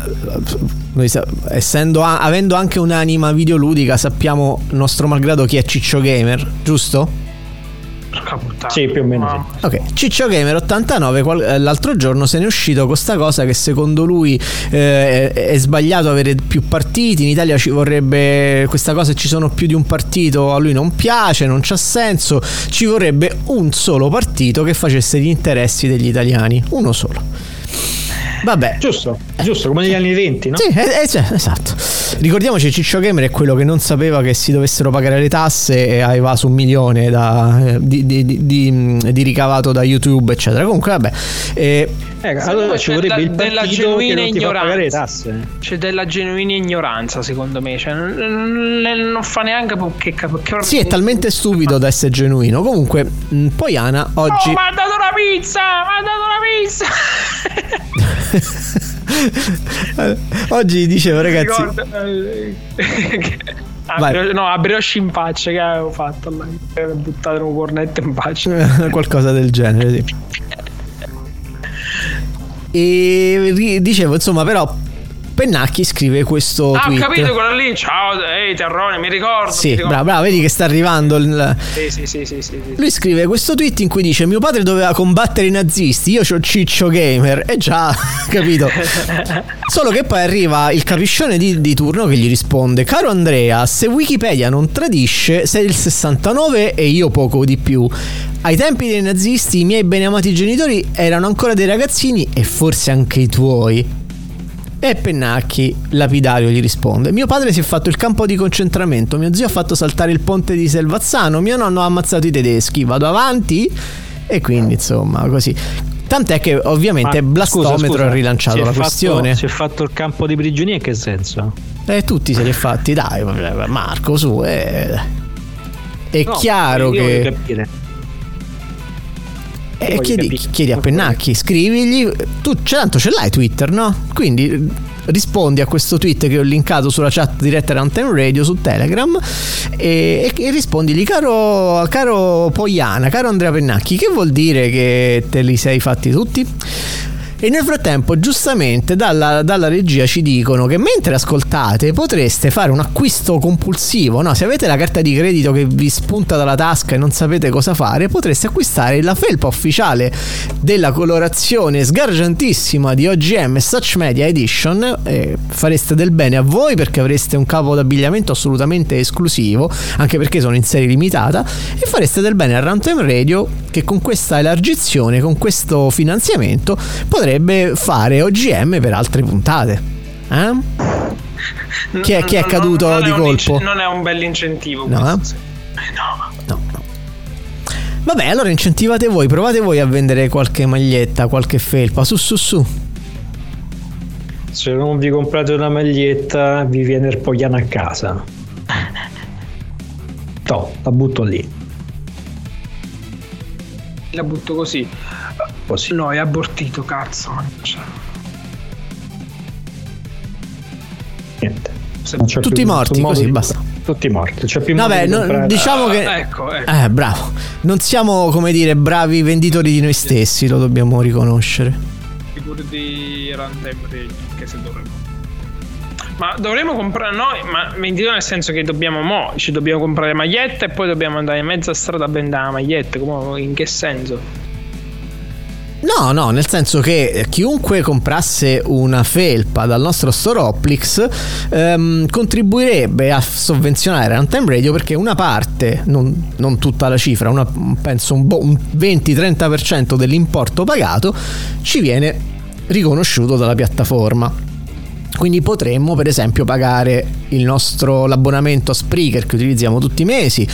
Essendo avendo anche un'anima videoludica, sappiamo nostro malgrado chi è Ciccio Gamer, giusto? Sì, più o meno Mamma. Ok, Ciccio Gamer 89 qual- eh, l'altro giorno se ne è uscito con sta cosa che secondo lui eh, è, è sbagliato avere più partiti, in Italia ci vorrebbe questa cosa ci sono più di un partito, a lui non piace, non c'ha senso, ci vorrebbe un solo partito che facesse gli interessi degli italiani, uno solo. Vabbè. Giusto, giusto, come negli anni 20, no? Sì, eh, eh, esatto. Ricordiamoci, Ciccio Gamer è quello che non sapeva che si dovessero pagare le tasse e ha evaso un milione da- eh, di, di- di- di- di ricavato da YouTube, eccetera. Comunque, vabbè. eh, Eh, allora ci c'è vorrebbe da- il della genuina ignoranza. tasse. C'è della genuina ignoranza, secondo me. Cioè, non, non- fa neanche che cap- che sì, è talmente stupido da essere genuino. Comunque, mh, Poiana oggi. Oh, mi ha dato una pizza! Mi ha dato una pizza! (laughs) (laughs) oggi dicevo, ragazzi. Eh, (laughs) Vai. no, a brioche in faccia che avevo fatto là. Buttato un cornetto in faccia. (laughs) qualcosa del genere, sì. E dicevo, insomma, però. Pennacchi scrive questo Ah, ho tweet. capito quello lì. Ciao, ehi, Terrone, mi ricordo. Sì, bravo, bravo, vedi che sta arrivando il. Sì, sì, sì, sì, sì, sì. Lui scrive questo tweet in cui dice: Mio padre doveva combattere i nazisti, io c'ho Ciccio Gamer. E già, (laughs) capito? (laughs) Solo che poi arriva il capiscione di, di turno che gli risponde: Caro Andrea, se Wikipedia non tradisce, sei il 69 e io poco di più. Ai tempi dei nazisti, i miei beneamati genitori erano ancora dei ragazzini e forse anche i tuoi. E Pennacchi, lapidario, gli risponde: Mio padre si è fatto il campo di concentramento, mio zio ha fatto saltare il ponte di Selvazzano, mio nonno ha ammazzato i tedeschi. Vado avanti? E quindi, insomma, così. Tant'è che ovviamente Ma, Blastometro scusa, scusa, ha rilanciato è la fatto- questione. Si è fatto il campo di prigionieri in che senso? E tutti se li ha fatti, dai, Marco, su. eh. È No, chiaro che. Capire. Eh, chiedi, chiedi a Pennacchi, scrivigli. Tu tanto ce l'hai Twitter, no? Quindi rispondi a questo tweet che ho linkato sulla chat diretta Runtime Radio su Telegram e, e rispondigli, caro, caro Poiana, caro Andrea Pennacchi, che vuol dire che te li sei fatti tutti? E nel frattempo, giustamente, dalla, dalla regia ci dicono che mentre ascoltate potreste fare un acquisto compulsivo. No, se avete la carta di credito che vi spunta dalla tasca e non sapete cosa fare, potreste acquistare la felpa ufficiale della colorazione sgargiantissima di OGM Such Media Edition. E fareste del bene a voi perché avreste un capo d'abbigliamento assolutamente esclusivo, anche perché sono in serie limitata. E fareste del bene a Runtime Radio che con questa elargizione, con questo finanziamento, potrebbe fare OGM per altre puntate. Eh? Chi è, chi è Non- caduto non è di un colpo? ince- non è un bel incentivo. No, eh? sì. no. No, no. Vabbè, allora incentivate voi, provate voi a vendere qualche maglietta, qualche felpa, su su su. Se non vi comprate una maglietta, vi viene il pogliano a casa. (laughs) No, la butto lì. La butto così. Così. No, è abortito, cazzo. Cioè, Niente. Tutti morti, così di- basta. tutti morti. C'è più Vabbè, no, diciamo che. Ah, ecco, ecco. Eh, bravo. Non siamo, come dire, bravi venditori di noi stessi, lo dobbiamo riconoscere. Figure di runtime che se dovremmo. Ma dovremmo comprare noi, ma venditori nel senso che dobbiamo mo, ci dobbiamo comprare magliette e poi dobbiamo andare in mezza strada a vendere la maglietta, come, in che senso? No, no, nel senso che chiunque comprasse una felpa dal nostro store Oplix ehm, contribuirebbe a sovvenzionare Runtime Radio perché una parte, non, non tutta la cifra, una, penso un, un 20-30% dell'importo pagato ci viene riconosciuto dalla piattaforma. Quindi potremmo per esempio pagare nostro l'abbonamento a Spreaker che utilizziamo tutti i mesi,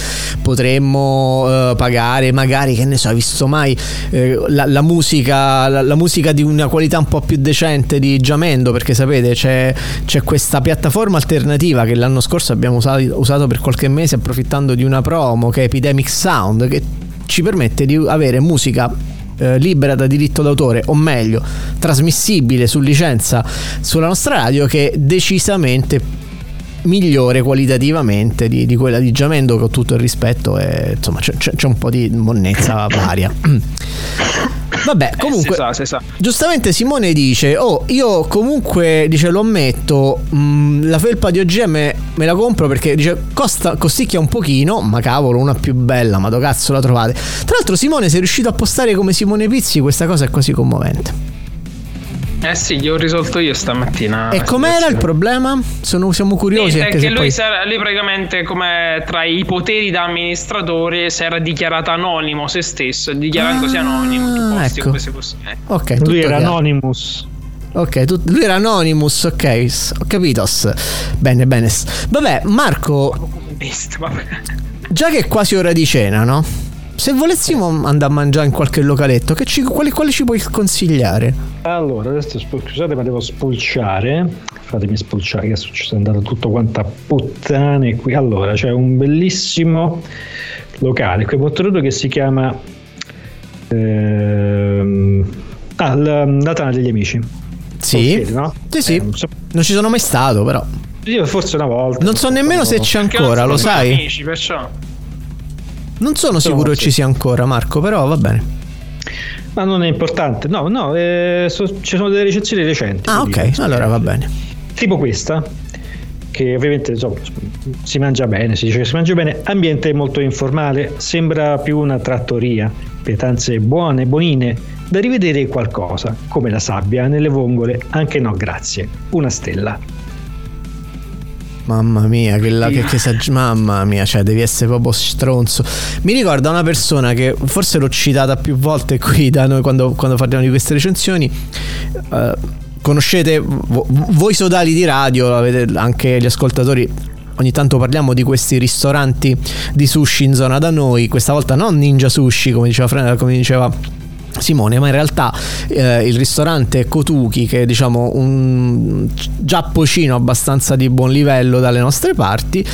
potremmo eh, pagare magari che ne so, hai visto mai eh, la, la musica, la, la musica di una qualità un po' più decente di Jamendo perché sapete c'è, c'è questa piattaforma alternativa che l'anno scorso abbiamo usato, usato per qualche mese approfittando di una promo che è Epidemic Sound che ci permette di avere musica eh, libera da diritto d'autore, o meglio, trasmissibile su licenza sulla nostra radio, che è decisamente migliore qualitativamente di, di quella di Giamendo con tutto il rispetto e insomma c'è, c'è- un po' di monnezza varia (clears throat) (clears throat) vabbè comunque Eh, si sa, si sa. giustamente Simone dice oh io comunque dice lo ammetto mh, la felpa di OGM me la compro perché dice costa, costicchia un pochino ma cavolo una più bella ma do cazzo la trovate tra l'altro Simone sei riuscito a postare come Simone Pizzi questa cosa è così commovente Eh sì, gli ho risolto io stamattina. e com'era il problema? Sono, siamo curiosi Niente, anche che se lui, poi... era- lui praticamente come tra i poteri da amministratore si era dichiarato anonimo se stesso, dichiarandosi anonimo. tu posti ecco. come se fosse- eh. Ok, Lui era chiaro. Anonymous. Ok, tu- lui era Anonymous, ok, ho capito. Bene, bene. Vabbè, Marco, vabbè. già che è quasi ora di cena, no? Se volessimo andare a mangiare in qualche localetto, che ci, quale, quale ci puoi consigliare? Allora, adesso scusate, ma devo spulciare. Fatemi spulciare, che adesso ci sono andato tutto quanto a puttane qui. Allora, c'è un bellissimo locale qui a Monterodo che si chiama ehm, ah, la, la Tana degli Amici. Sì? Confieri, no? Sì, sì. Eh, non so- Non ci sono mai stato, però. io forse una volta. Non so nemmeno se c'è ancora, lo sai? Amici, perciò. Non sono Sono sicuro sì. ci sia ancora, Marco, però va bene. Ma non è importante. No, no, eh, so- ci sono delle recensioni recenti. Ah, ok, allora va bene. tipo questa che ovviamente insomma, si mangia bene, si dice che si mangia bene, ambiente molto informale, sembra più una trattoria, pietanze buone, buonine, da rivedere qualcosa, come la sabbia nelle vongole, anche no grazie, una stella. Mamma mia, che, la, che, che esag- mamma mia, cioè devi essere proprio stronzo. Mi ricorda una persona che forse l'ho citata più volte qui da noi quando, quando parliamo di queste recensioni. Eh, conoscete vo- voi sodali di radio, avete anche gli ascoltatori. Ogni tanto parliamo di questi ristoranti di sushi in zona da noi. Questa volta non Ninja Sushi, come diceva, come diceva Simone, ma in realtà eh, il ristorante Kotuki, che è diciamo un giappocino abbastanza di buon livello dalle nostre parti,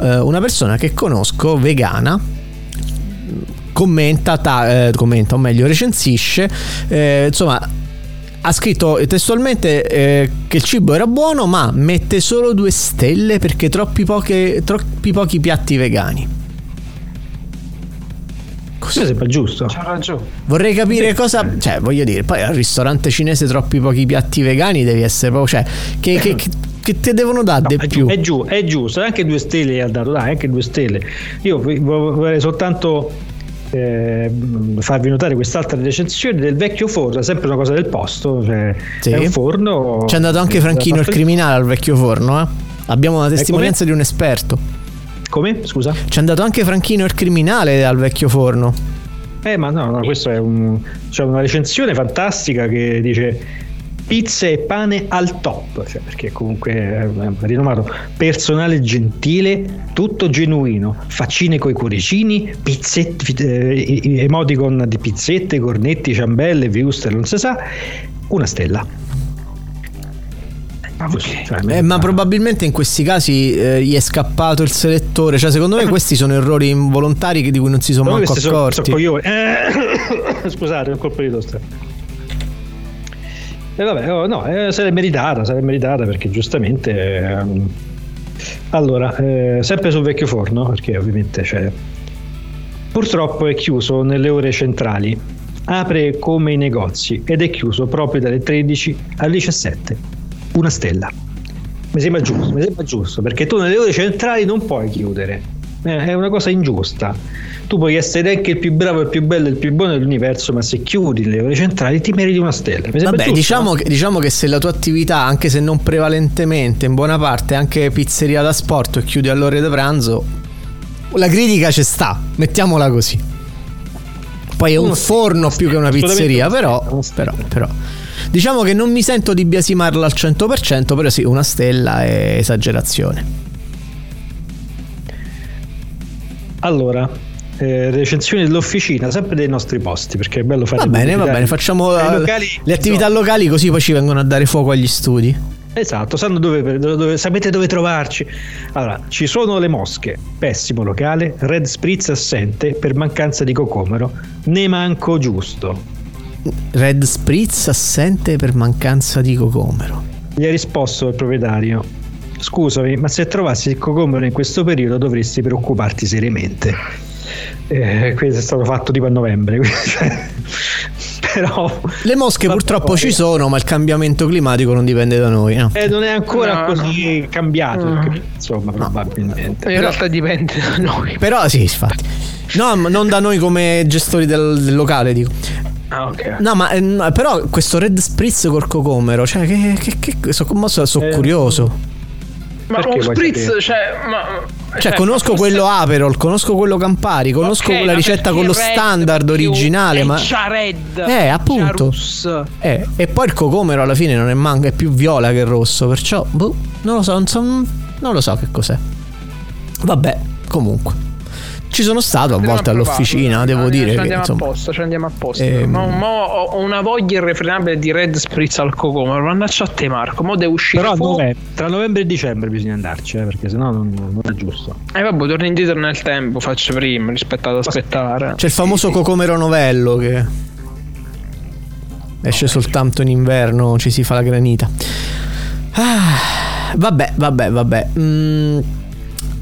eh, una persona che conosco, vegana, commenta, ta- eh, commenta o meglio recensisce, eh, insomma ha scritto testualmente eh, che il cibo era buono ma mette solo due stelle perché troppi, poche, troppi pochi piatti vegani. Questo sembra giusto. C'ha ragione. Vorrei capire cosa. Cioè, voglio dire, poi al ristorante cinese troppi pochi piatti vegani devi essere proprio. Cioè, che, che, che, che te devono dare No, di è, più? giu- è giù, è giusto, anche due stelle ha dato, dai, anche due stelle. Io vorrei soltanto eh, farvi notare quest'altra recensione del vecchio forno, sempre una cosa del posto, cioè Sì. è un forno. C'è andato anche Franchino il criminale al vecchio forno, eh? Abbiamo una testimonianza di un esperto. Come? Scusa? C'è andato anche Franchino il criminale al vecchio forno. Eh, ma no, no, questo è un, c'è una recensione fantastica che dice pizza e pane al top, cioè, perché comunque è rinomato personale gentile, tutto genuino, faccine coi cuoricini, pizzette, eh, emoticon di pizzette, cornetti, ciambelle, wuster, non si sa, una stella. Così, cioè, Eh, ma probabilmente in questi casi eh, gli è scappato il selettore. Cioè, secondo me questi sono errori involontari che- di cui non si sono Però manco sono- accorti. sono coglioni. Eh, scusate, un colpo di tosta. E vabbè, oh, no, eh, l'è meritata, l'è meritata perché giustamente ehm, Allora, eh, sempre sul vecchio forno, perché ovviamente c'è. Purtroppo è chiuso nelle ore centrali. Apre come i negozi ed è chiuso proprio dalle 13 alle 17. Una stella. Mi sembra giusto, mi sembra giusto, perché tu nelle ore centrali non puoi chiudere. Eh, è una cosa ingiusta. Tu puoi essere anche il più bravo, il più bello, il più buono dell'universo, ma se chiudi le ore centrali ti meriti una stella. Vabbè, diciamo, no? che, diciamo che se la tua attività, anche se non prevalentemente, in buona parte anche pizzeria da sport e chiudi all'ora di pranzo, la critica ci sta, mettiamola così. Poi è un forno più che una pizzeria, però, però, però. Diciamo che non mi sento di biasimarla al 100%, però sì, una stella è esagerazione. Allora, eh, recensioni dell'officina, sempre dei nostri posti, perché è bello fare Va bene, va bene, facciamo eh, locali, le attività locali così poi ci vengono a dare fuoco agli studi. Esatto, sanno dove, dove- dove- sapete dove trovarci. Allora, ci sono le mosche, pessimo locale, Red Spritz assente per mancanza di cocomero, ne manco giusto. Red Spritz assente per mancanza di cocomero. Gli ha risposto il proprietario. Scusami, ma se trovassi il cocomero in questo periodo dovresti preoccuparti seriamente. Eh, questo è stato fatto tipo a novembre. (laughs) cioè, Però Le mosche purtroppo poi- ci sono, ma il cambiamento climatico non dipende da noi. no? eh, non è ancora No, così cambiato. No. perché, Insomma, probabilmente. In realtà dipende da noi. Però sì, infatti. No, ma non da noi come gestori del, del locale, dico. Ah, ok. No, ma eh, no, però questo Red Spritz col cocomero, cioè che, che, che sono commosso, sono Eh, curioso. Ma Perché un vuoi spritz, sapere? cioè, ma, Cioè, conosco ma forse- quello Aperol, conosco quello Campari, conosco Ok, la ma ricetta con lo standard originale, è ma red. Eh, appunto. Eh, e poi il cocomero alla fine non è manco, è più viola che rosso, perciò boh, non lo so, non so, non lo so che cos'è. Vabbè, comunque. Ci sono stato a volte all'officina, devo dire Ci che andiamo insomma apposta, ci andiamo apposta. Ehm. Ma mo ho una voglia irrefrenabile di red spritz al cocomero. Mannaggia a te, Marco. Mo devo uscire Però novembre- tra novembre e dicembre bisogna andarci, eh, perché sennò non, non è giusto. E vabbè, torno indietro nel tempo, faccio prima rispetto ad aspettare. c'è il famoso cocomero novello che esce soltanto in inverno, ci si fa la granita. Ah, vabbè, vabbè, vabbè. Mm,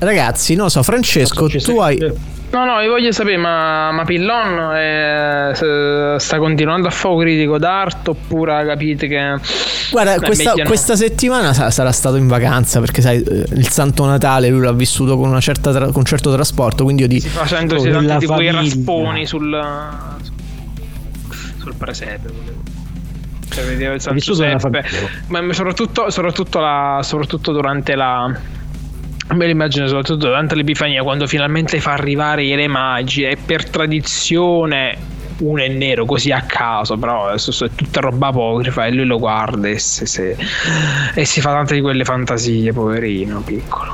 ragazzi, non so, Francesco, tu hai No, no, io voglio sapere, ma, ma Pillon eh, se- sta continuando a fuoco critico d'arte oppure capite che... Guarda, è questa, questa settimana sa- sarà stato in vacanza perché sai, eh, il Santo Natale lui l'ha vissuto con, una certa tra- con un certo trasporto, quindi io di... Facendosi tanti quei famiglia. rasponi sul... sul presepe. volevo. Cioè, vedevo il San vissuto nella Giuseppe. famiglia. Ma ma soprattutto, soprattutto, la, soprattutto durante la... Me l'immagino soprattutto durante l'Epifania quando finalmente fa arrivare i re magi e per tradizione uno è nero così a caso però è tutta roba apocrifa e lui lo guarda e, se- se- e si fa tante di quelle fantasie poverino piccolo.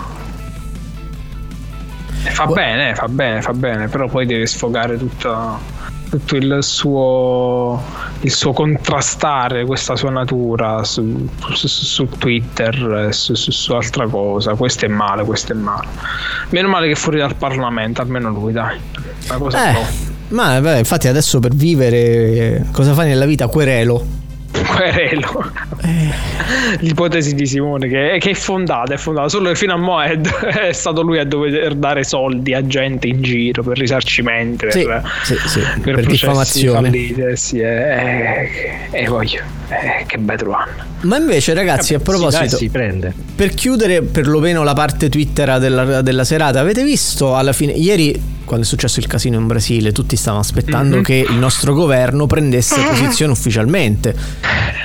E fa bene fa bene fa bene però poi deve sfogare tutto tutto il suo il suo contrastare questa sua natura su, su- su Twitter su, su- altra cosa questo è male questo è male meno male che fuori dal Parlamento almeno lui dai una cosa Eh, ma beh, infatti adesso per vivere eh, cosa fai nella vita? Querelo. Querelo. L'ipotesi di Simone che, che è fondata, è fondata, solo che fino a mo' è, è stato lui a dover dare soldi a gente in giro per risarcimenti, Sì, per, sì, sì, per processi diffamazione. falliti, eh, sì, eh, eh, eh, voglio, eh, che bello anno. Ma invece ragazzi, a proposito, dai, si prende. per chiudere perlomeno la parte Twitter della, della serata, avete visto alla fine, ieri quando è successo il casino in Brasile, tutti stavano aspettando Mhm. che il nostro governo prendesse posizione ufficialmente.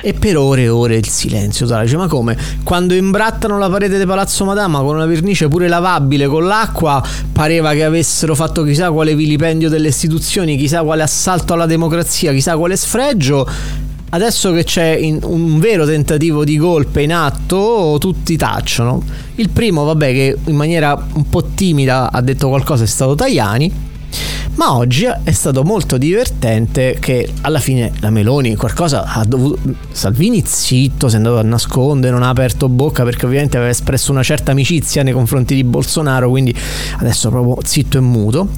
E per ore e ore il silenzio totale. Dice, ma come? Quando imbrattano la parete di Palazzo Madama con una vernice pure lavabile con l'acqua, pareva che avessero fatto chissà quale vilipendio delle istituzioni, chissà quale assalto alla democrazia, chissà quale sfregio. Adesso che c'è un vero tentativo di golpe in atto, tutti tacciono. Il primo, vabbè, che in maniera un po' timida ha detto qualcosa è stato Tajani. Ma oggi è stato molto divertente che alla fine la Meloni qualcosa ha dovuto. Salvini zitto, si è andato a nascondere, non ha aperto bocca perché ovviamente aveva espresso una certa amicizia nei confronti di Bolsonaro, quindi adesso proprio zitto e muto.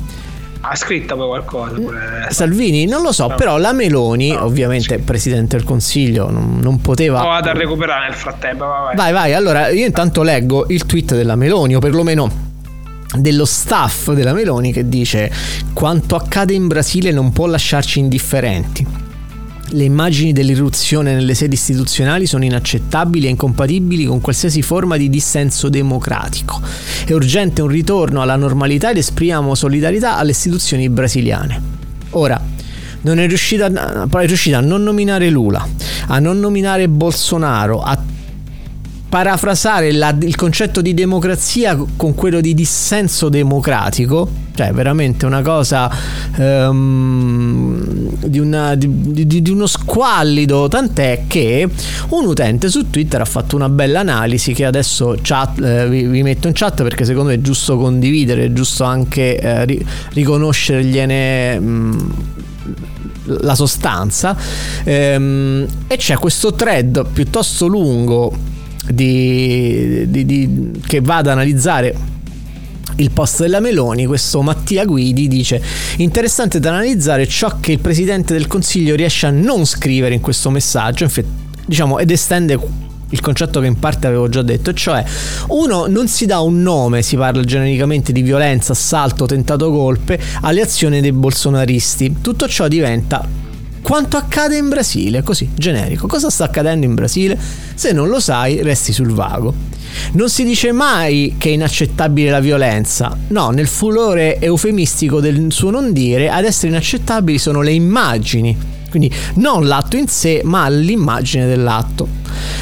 Ha scritto poi qualcosa. Pure. Salvini, non lo so, però la Meloni, no, ovviamente Presidente del Consiglio, non, non poteva... Lo vado a recuperare nel frattempo. Vai, vai, vai. Allora, io intanto leggo il tweet della Meloni, o perlomeno dello staff della Meloni che dice quanto accade in Brasile non può lasciarci indifferenti. Le immagini dell'irruzione nelle sedi istituzionali sono inaccettabili e incompatibili con qualsiasi forma di dissenso democratico. È urgente un ritorno alla normalità ed esprimiamo solidarietà alle istituzioni brasiliane. Ora, non è riuscita, è riuscita a non nominare Lula, a non nominare Bolsonaro, a parafrasare la, il concetto di democrazia con quello di dissenso democratico, cioè veramente una cosa um, di, una, di, di, di, uno squallido, tant'è che un utente su Twitter ha fatto una bella analisi che adesso chat, eh, vi, vi, metto in chat perché secondo me è giusto condividere, è giusto anche eh, ri, riconoscergliene... Mh, la sostanza. Ehm, e c'è questo thread piuttosto lungo di, di, di, che va ad analizzare il post della Meloni, questo Mattia Guidi dice interessante da analizzare ciò che il Presidente del Consiglio riesce a non scrivere in questo messaggio, infatti, diciamo, ed estende il concetto che in parte avevo già detto, cioè uno non si dà un nome, si parla genericamente di violenza, assalto, tentato golpe alle azioni dei bolsonaristi. Tutto ciò diventa quanto accade in Brasile, così generico. Cosa sta accadendo in Brasile? Se non lo sai, resti sul vago. Non si dice mai che è inaccettabile la violenza, no, nel furore eufemistico del suo non dire, ad essere inaccettabili sono le immagini, quindi non l'atto in sé, ma l'immagine dell'atto.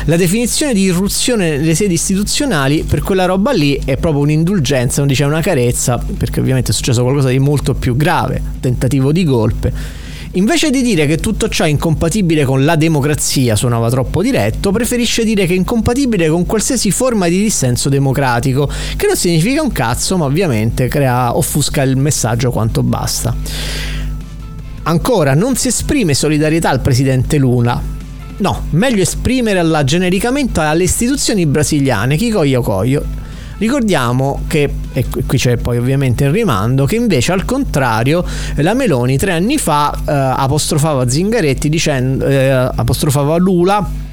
La definizione di irruzione nelle sedi istituzionali per quella roba lì è proprio un'indulgenza, non dice una carezza, perché ovviamente è successo qualcosa di molto più grave, tentativo di golpe Invece di dire che tutto ciò è incompatibile con la democrazia, suonava troppo diretto, preferisce dire che è incompatibile con qualsiasi forma di dissenso democratico, che non significa un cazzo, ma ovviamente crea, offusca il messaggio quanto basta. Ancora, non si esprime solidarietà al presidente Lula. No, meglio esprimerla genericamente alle istituzioni brasiliane, chi coglio coglio Ricordiamo che, e qui c'è poi ovviamente il rimando, che invece al contrario la Meloni tre anni fa eh, apostrofava Zingaretti dicendo, eh, apostrofava Lula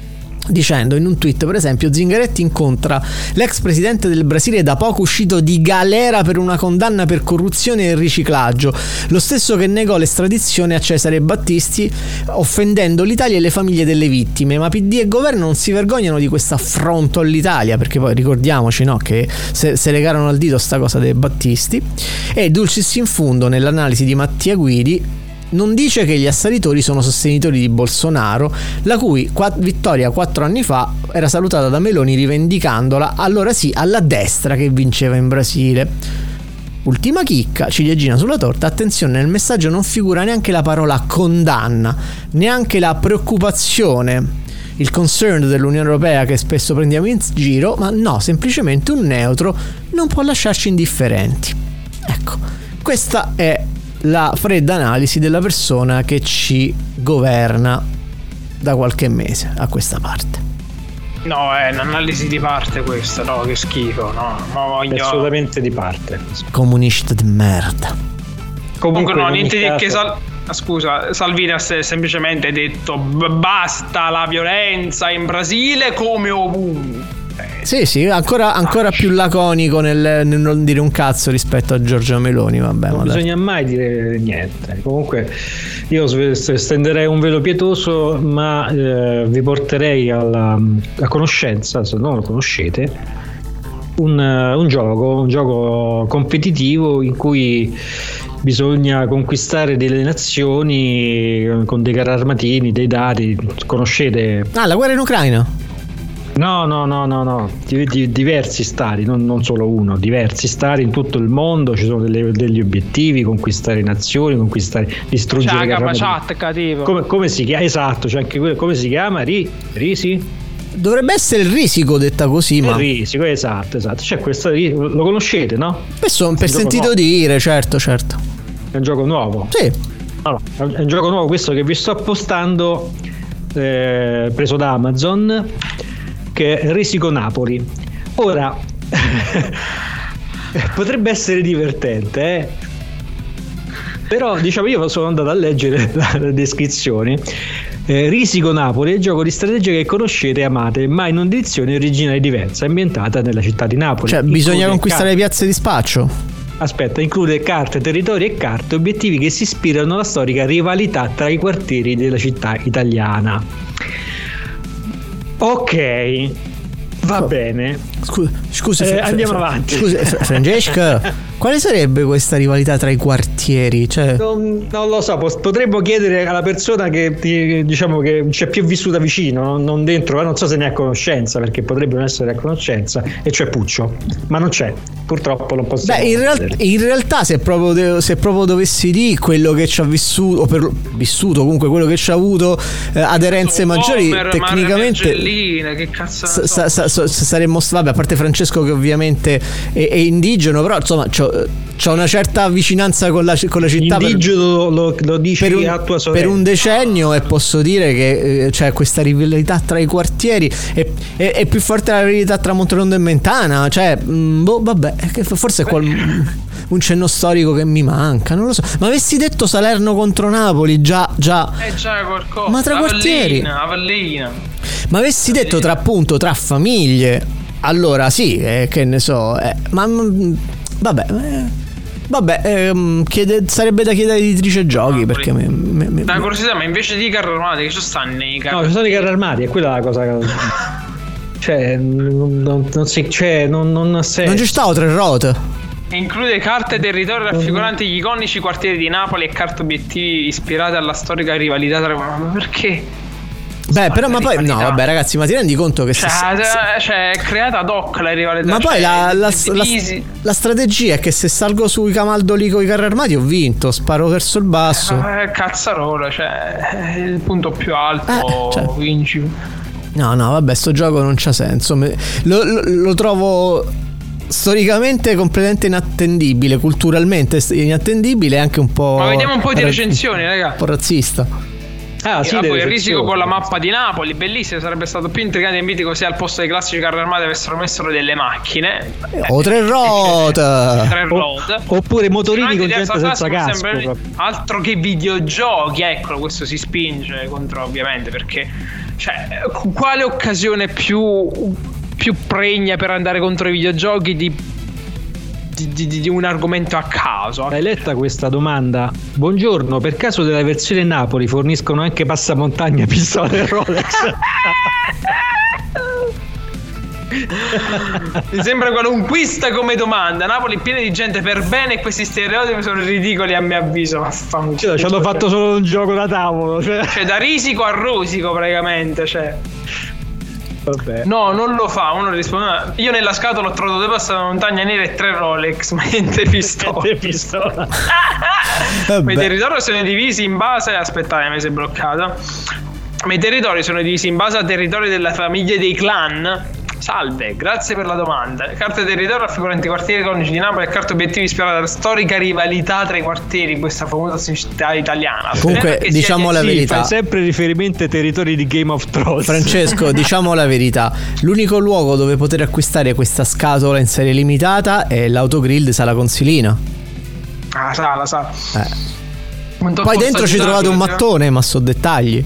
dicendo in un tweet per esempio Zingaretti incontra l'ex presidente del Brasile da poco uscito di galera per una condanna per corruzione e riciclaggio. Lo stesso che negò l'estradizione a Cesare Battisti offendendo l'Italia e le famiglie delle vittime. Ma PD e governo non si vergognano di questo affronto all'Italia perché poi ricordiamoci no, che se, se legarono al dito sta cosa dei Battisti. E dulcis in fundo nell'analisi di Mattia Guidi non dice che gli assalitori sono sostenitori di Bolsonaro, la cui quatt- vittoria quattro anni fa era salutata da Meloni rivendicandola allora sì alla destra che vinceva in Brasile. Ultima chicca, ciliegina sulla torta, attenzione, nel messaggio non figura neanche la parola condanna, neanche la preoccupazione, il concern dell'Unione Europea che spesso prendiamo in giro, ma no, semplicemente un neutro non può lasciarci indifferenti. Ecco, questa è la fredda analisi della persona che ci governa da qualche mese a questa parte. No, è un'analisi di parte questa, no, che schifo, no. no voglio... Assolutamente di parte. Comunista di merda. Comunque, Comunque no, niente di che sal... Scusa, Salvini ha semplicemente detto basta la violenza in Brasile come ovunque. Sì, sì, ancora, ancora più laconico nel, nel, non dire un cazzo rispetto a Giorgio Meloni. Vabbè, non bisogna dai. mai dire niente. Comunque, io stenderei un velo pietoso, ma eh, vi porterei alla, alla, conoscenza, se non lo conoscete, un, un gioco, un gioco competitivo in cui bisogna conquistare delle nazioni con dei carri armatini, dei dati. Conoscete? Ah, la guerra in Ucraina. No, no, no, no, no. Di, di, diversi stati, non, non, solo uno, diversi stati in tutto il mondo, ci sono delle, degli obiettivi, conquistare nazioni, conquistare, distruggere C'è la chat cattivo. Come, come, si chiama? Esatto, c'è anche quello, come si chiama? Ri, Risi? Dovrebbe essere il risico detta così, ma... Il risico, esatto, esatto. C'è questo, lo conoscete, no? Spesso per sentito nuovo. dire, certo, certo. È un gioco nuovo? Sì. Allora, è un gioco nuovo questo che vi sto appostando, eh, preso da Amazon che è Risico Napoli. Ora, (laughs) potrebbe essere divertente, eh? Però diciamo io sono andato a leggere (laughs) le descrizioni. Eh, Risico Napoli è il gioco di strategia che conoscete e amate, ma in un'edizione originale diversa, ambientata nella città di Napoli. Cioè, bisogna conquistare le piazze di spaccio. Aspetta, include carte, territori e carte, obiettivi che si ispirano alla storica rivalità tra i quartieri della città italiana. Ok, va bene. Scusa, scusa Eh, andiamo avanti. Scusa, Fra- Francesca, (laughs) quale sarebbe questa rivalità tra i quartieri? Cioè, Non, non lo so, potremmo chiedere alla persona che ti- diciamo che ci è più vissuta vicino, non- dentro, ma non so se ne è a conoscenza, perché potrebbe non essere a conoscenza, e cioè Puccio, ma non c'è, purtroppo non possiamo. Beh, in, real- in realtà, se proprio, de- se proprio dovessi dire quello che ci ha vissuto, o per, vissuto comunque quello che ci ha avuto eh, aderenze maggiori, Homer, tecnicamente. Che cazzo sa- sa- sa- saremmo vabbè a parte Francesco che ovviamente è, è indigeno però insomma c'ho, c'ho una certa vicinanza con la, con la città per- Indigeno lo, lo dici per un, a tua sorella. per un decennio e posso dire che eh, c'è questa rivalità tra i quartieri è, è- è più forte la rivalità tra Monterondo e Mentana cioè mm, boh vabbè forse è qual- un cenno storico che mi manca non lo so ma avessi detto Salerno contro Napoli già già Eh già qualcosa. Ma tra quartieri? Avellina, Avellina. ma avessi detto tra appunto tra famiglie allora sì eh, che ne so eh, ma mm, vabbè eh, vabbè ehm, chiede- sarebbe da chiedere all'editrice giochi perché mi- mi- mi- Da curiosità, ma invece di carri armati, che ci stanno nei carri? No, ci sono i carri armati, è quella la cosa che... (laughs) Cioè, non, non- non si... Cioè, non, non ha senso. non ci stavo tre rote Include carte e territori raffiguranti gli iconici quartieri di Napoli e carte obiettivi ispirate alla storica rivalità tra. Ma perché? Beh, però, ma poi, no, vabbè, ragazzi, ma ti rendi conto che se, Cioè, se- cioè, cioè, è creata ad hoc la rivalità. ma poi cioè, la, la- la- la strategia è che se salgo sui camaldoli con i carri armati ho vinto, sparo verso il basso. Eh, cazzarola, cioè, è il punto più alto. cioè. Vinci. No, no, vabbè, sto gioco non c'ha senso. Lo, lo- lo trovo storicamente completamente inattendibile, culturalmente inattendibile e anche un po'. Ma vediamo un po' di recensioni, raga. Un po' razzista. Ah, sì, Ah, poi il risico con la mappa di Napoli, bellissimo. Sarebbe stato più intrigante e invitico se al posto dei classici carri armati avessero messo delle macchine. O tre rote. (laughs) Tre road. Oppure motorini con gente senza casco. Altro che videogiochi, eccolo, questo si spinge contro ovviamente perché cioè, quale occasione più, più pregna per andare contro i videogiochi di, di, di- di un argomento a caso? Hai letta questa domanda? Buongiorno, per caso della versione Napoli forniscono anche passamontagna, pistole e Rolex? Mi sembra qualunquista come domanda. Napoli è piena di gente per bene e questi stereotipi sono ridicoli a mio avviso. Vaffanculo. Cioè, ci hanno fatto solo un gioco da tavolo. Cioè. Cioè, da risico a rosico praticamente. Cioè. Vabbè. No, non lo fa. Uno risponde: Io nella scatola ho trovato due passamontagna nera e tre Rolex, (laughs) ma niente pistola. pistola. (laughs) Ma i territori sono divisi in base. Aspettate, mi si è bloccato. Ma i territori sono divisi in base a territori della famiglia dei clan. Salve, grazie per la domanda. Carte territorio raffiguranti i quartieri iconici di Napoli e carte obiettivi ispirate alla storica rivalità tra i quartieri di questa famosa città italiana. Comunque, diciamo la Sì, verità. fai sempre riferimento ai territori di Game of Thrones. Francesco, (laughs) diciamo la verità. L'unico luogo dove poter acquistare questa scatola in serie limitata è l'autogrill di Sala Consilina. Ah, sa, la sa. Eh. Poi dentro ci trovate un mattone, ma so dettagli.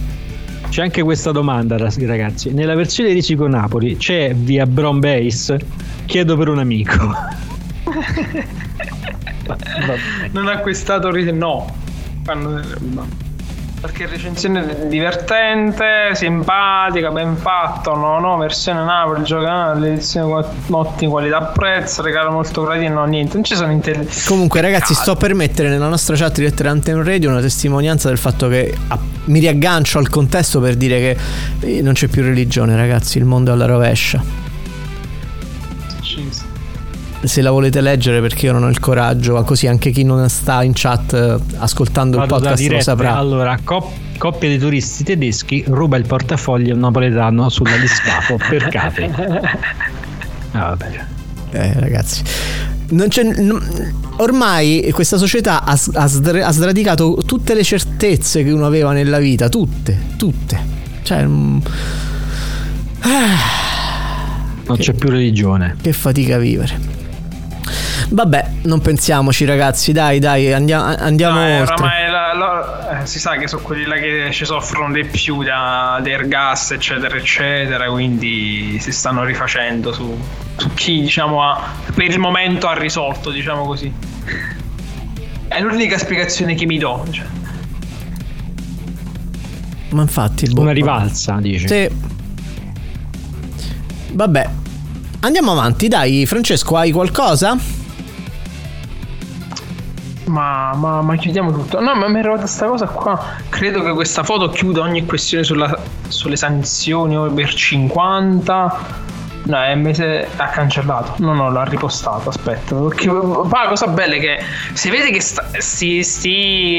C'è anche questa domanda, ragazzi. Nella versione di Risico Napoli c'è via Brown Base? Chiedo per un amico. (laughs) Non ha acquistato no. No. Perché recensione divertente, simpatica, ben fatto. No, no, versione Napoli, gioca l'edizione ottima qualità prezzo, regalo molto gradito, no, niente. Non ci sono intelli- Comunque, ragazzi, sto per mettere nella nostra chat di Lettere Anthem Radio una testimonianza del fatto che ah, mi riaggancio al contesto per dire che eh, non c'è più religione, ragazzi. Il mondo è alla rovescia. Se la volete leggere, perché io non ho il coraggio, ma così anche chi non sta in chat eh, ascoltando il Vado da podcast lo saprà. Allora, cop- coppia di turisti tedeschi ruba il portafoglio napoletano sulla disfapo per (laughs) capi. Ah, vabbè. Eh, ragazzi. Non ormai questa società ha, ha sdr- ha sradicato tutte le certezze che uno aveva nella vita, tutte, tutte. Cioè, mm, Non c'è più religione. che fatica vivere. Vabbè, non pensiamoci ragazzi, dai, dai, andiamo, andiamo No, eh, oltre. la- la- eh, si sa che sono quelli là che ci soffrono di più da, del gas, eccetera, eccetera. Quindi si stanno rifacendo su, su chi, diciamo, ha, per il momento ha risolto, diciamo così. È l'unica spiegazione che mi do. Cioè. Ma infatti, boh, Una rivalsa, dice. Sì. Vabbè. Andiamo avanti, dai, Francesco, hai qualcosa? Ma, ma, ma chiudiamo tutto. No, ma mi è arrivata questa cosa qua. Credo che questa foto chiuda ogni questione sulla- sulle sanzioni over 50. No, MS ha cancellato. No, no, l'ha ripostato. Aspetta. Poi la cosa bella è che si vede che sta, sti,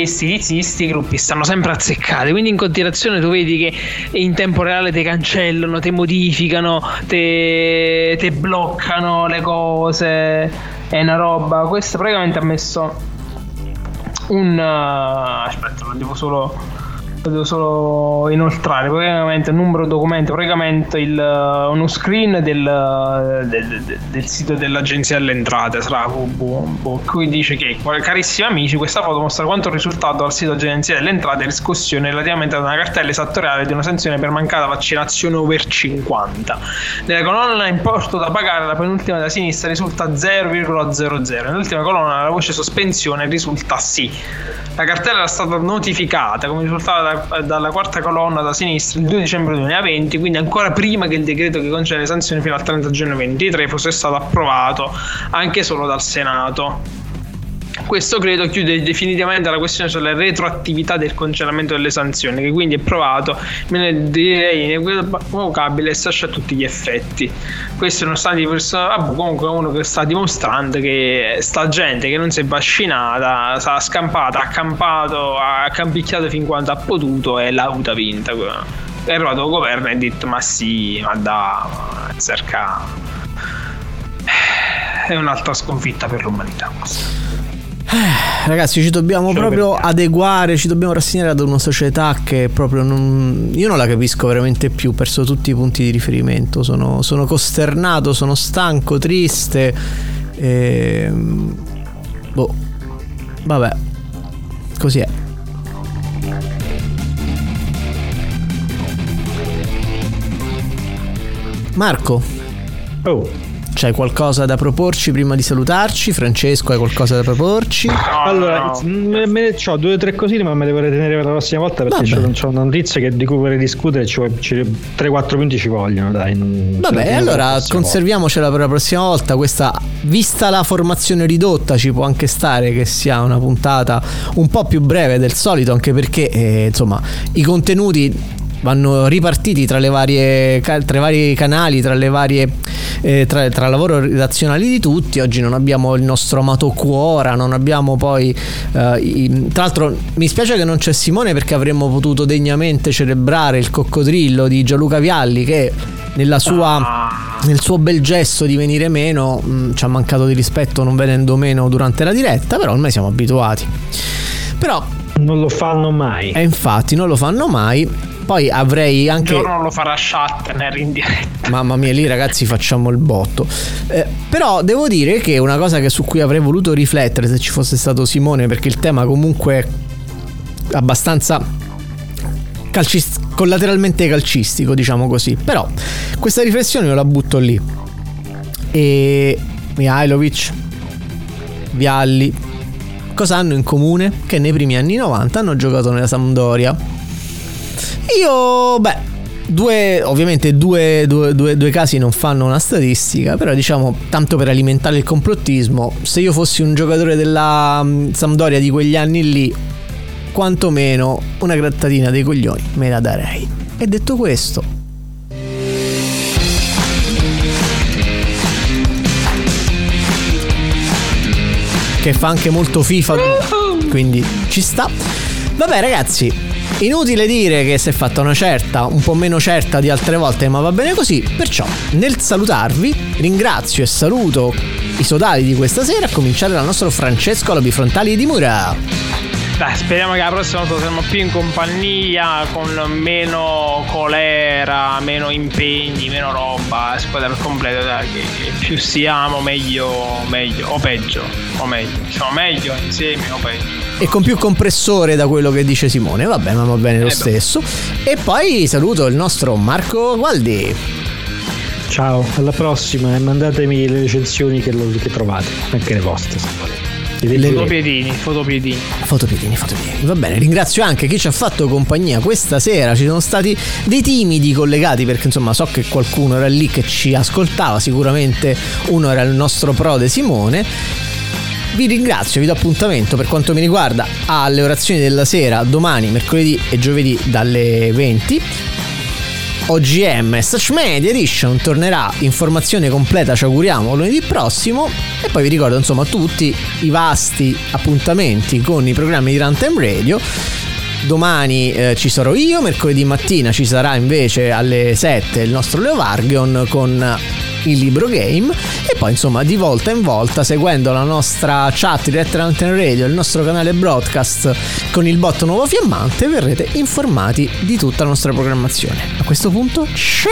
tizi, sti gruppi stanno sempre azzeccati. Quindi in continuazione tu vedi che in tempo reale ti cancellano, ti modificano, te, te bloccano le cose. È una roba. Questo praticamente ha messo un uh, aspetta devo solo lo devo solo inoltrare praticamente un numero documento praticamente il, uh, uno screen del, uh, del, del- del sito dell'agenzia delle entrate sarà qui dice che carissimi amici questa foto mostra quanto risultato dal sito dell'agenzia delle entrate riscossione relativamente ad una cartella esattoriale di una sanzione per mancata vaccinazione over 50 nella colonna importo da pagare la penultima da sinistra risulta 0,00 nell'ultima colonna la voce sospensione risulta sì la cartella era stata notificata come risultato da- dalla quarta colonna da sinistra il 2 dicembre 2020, quindi ancora prima che il decreto che concede le sanzioni fino al 30 giugno 2023 fosse stato approvato anche solo dal Senato. Questo credo chiude definitivamente la questione sulla retroattività del congelamento delle sanzioni, che quindi è provato, me ne direi inequivocabile e sascia a tutti gli effetti. Stati perso- vabbè, comunque uno che sta dimostrando che sta gente che non si è vaccinata, è scampata, ha campato, ha campicchiato fin quanto ha potuto e l'ha avuta vinta. È arrivato il governo e ha detto ma sì, ma da, cerca... È un'altra sconfitta per l'umanità questa. Ragazzi, ci dobbiamo Ce proprio adeguare, ci dobbiamo rassegnare ad una società che proprio non. Io non la capisco veramente più, ho perso tutti i punti di riferimento. Sono, sono costernato, sono stanco, triste. E... Boh. Vabbè. Così è. Marco. Oh. C'hai qualcosa da proporci prima di salutarci? Francesco, hai qualcosa da proporci? Allora, ho due o tre cosine, ma me le vorrei tenere per la prossima volta perché c'ho, c'ho una notizia che, di cui vorrei discutere. Ci, vuole- ci, 3-4 punti ci vogliono, dai. non- Vabbè, allora conserviamocela per la prossima volta. Questa, vista la formazione ridotta, ci può anche stare che sia una puntata un po' più breve del solito, anche perché eh, insomma i contenuti vanno ripartiti tra le varie tra i vari canali, tra le varie eh, tra, tra lavoro redazionali di tutti. Oggi non abbiamo il nostro amato Cuora, non abbiamo poi eh, i- tra l'altro mi spiace che non c'è Simone perché avremmo potuto degnamente celebrare il coccodrillo di Gianluca Vialli che nella sua nel suo bel gesto di venire meno mh, ci ha mancato di rispetto non venendo meno durante la diretta, però ormai siamo abituati. Però non lo fanno mai. E infatti non lo fanno mai. Poi avrei Un anche giorno lo farà Shatner in diretta. Mamma mia, lì ragazzi facciamo il botto. Eh, però devo dire che una cosa che su cui avrei voluto riflettere se ci fosse stato Simone, perché il tema comunque è abbastanza calcis- collateralmente calcistico, diciamo così. Però questa riflessione io la butto lì. E Mihailovic, Vialli, cosa hanno in comune? Che nei primi anni 90 hanno giocato nella Sampdoria. Io, beh, due, ovviamente due, due- due- casi non fanno una statistica, però diciamo, tanto per alimentare il complottismo, se io fossi un giocatore della mm, Sampdoria di quegli anni lì, quantomeno una grattatina dei coglioni me la darei. E detto questo, che fa anche molto FIFA, quindi ci sta. Vabbè ragazzi, inutile dire che si è fatta una certa, un po' meno certa di altre volte, ma va bene così. Perciò, nel salutarvi, ringrazio e saluto i sodali di questa sera, a cominciare dal nostro Francesco alla bifrontali di Mura. Dai, speriamo che la prossima volta siamo più in compagnia, con meno colera, meno impegni, meno roba, squadra al completo, dai, che, che più siamo meglio, meglio, o peggio, o meglio. Siamo meglio insieme o peggio. E con più compressore da quello che dice Simone, vabbè, ma va bene lo Eh, stesso. E poi saluto il nostro Marco Gualdi. Ciao, alla prossima e mandatemi le recensioni che, lo- che trovate, anche le vostre se volete. Le- Fotopiedini, fotopiedini. Fotopiedini, fotopiedini. Va bene, ringrazio anche chi ci ha fatto compagnia questa sera. Ci sono stati dei timidi collegati perché insomma so che qualcuno era lì che ci ascoltava. Sicuramente uno era il nostro prode Simone. Vi ringrazio, vi do appuntamento per quanto mi riguarda alle orazioni della sera domani, mercoledì e giovedì dalle 20. OGM Such Media Edition tornerà informazione completa, ci auguriamo, lunedì prossimo. E poi vi ricordo insomma tutti i vasti appuntamenti con i programmi di Runtime Radio. Domani eh, ci sarò io, mercoledì mattina ci sarà invece alle 7 il nostro Leo Vargion con il libro game e poi insomma di volta in volta seguendo la nostra chat diretta Runtime Radio il nostro canale broadcast con il botto nuovo fiammante verrete informati di tutta la nostra programmazione. A questo punto ciao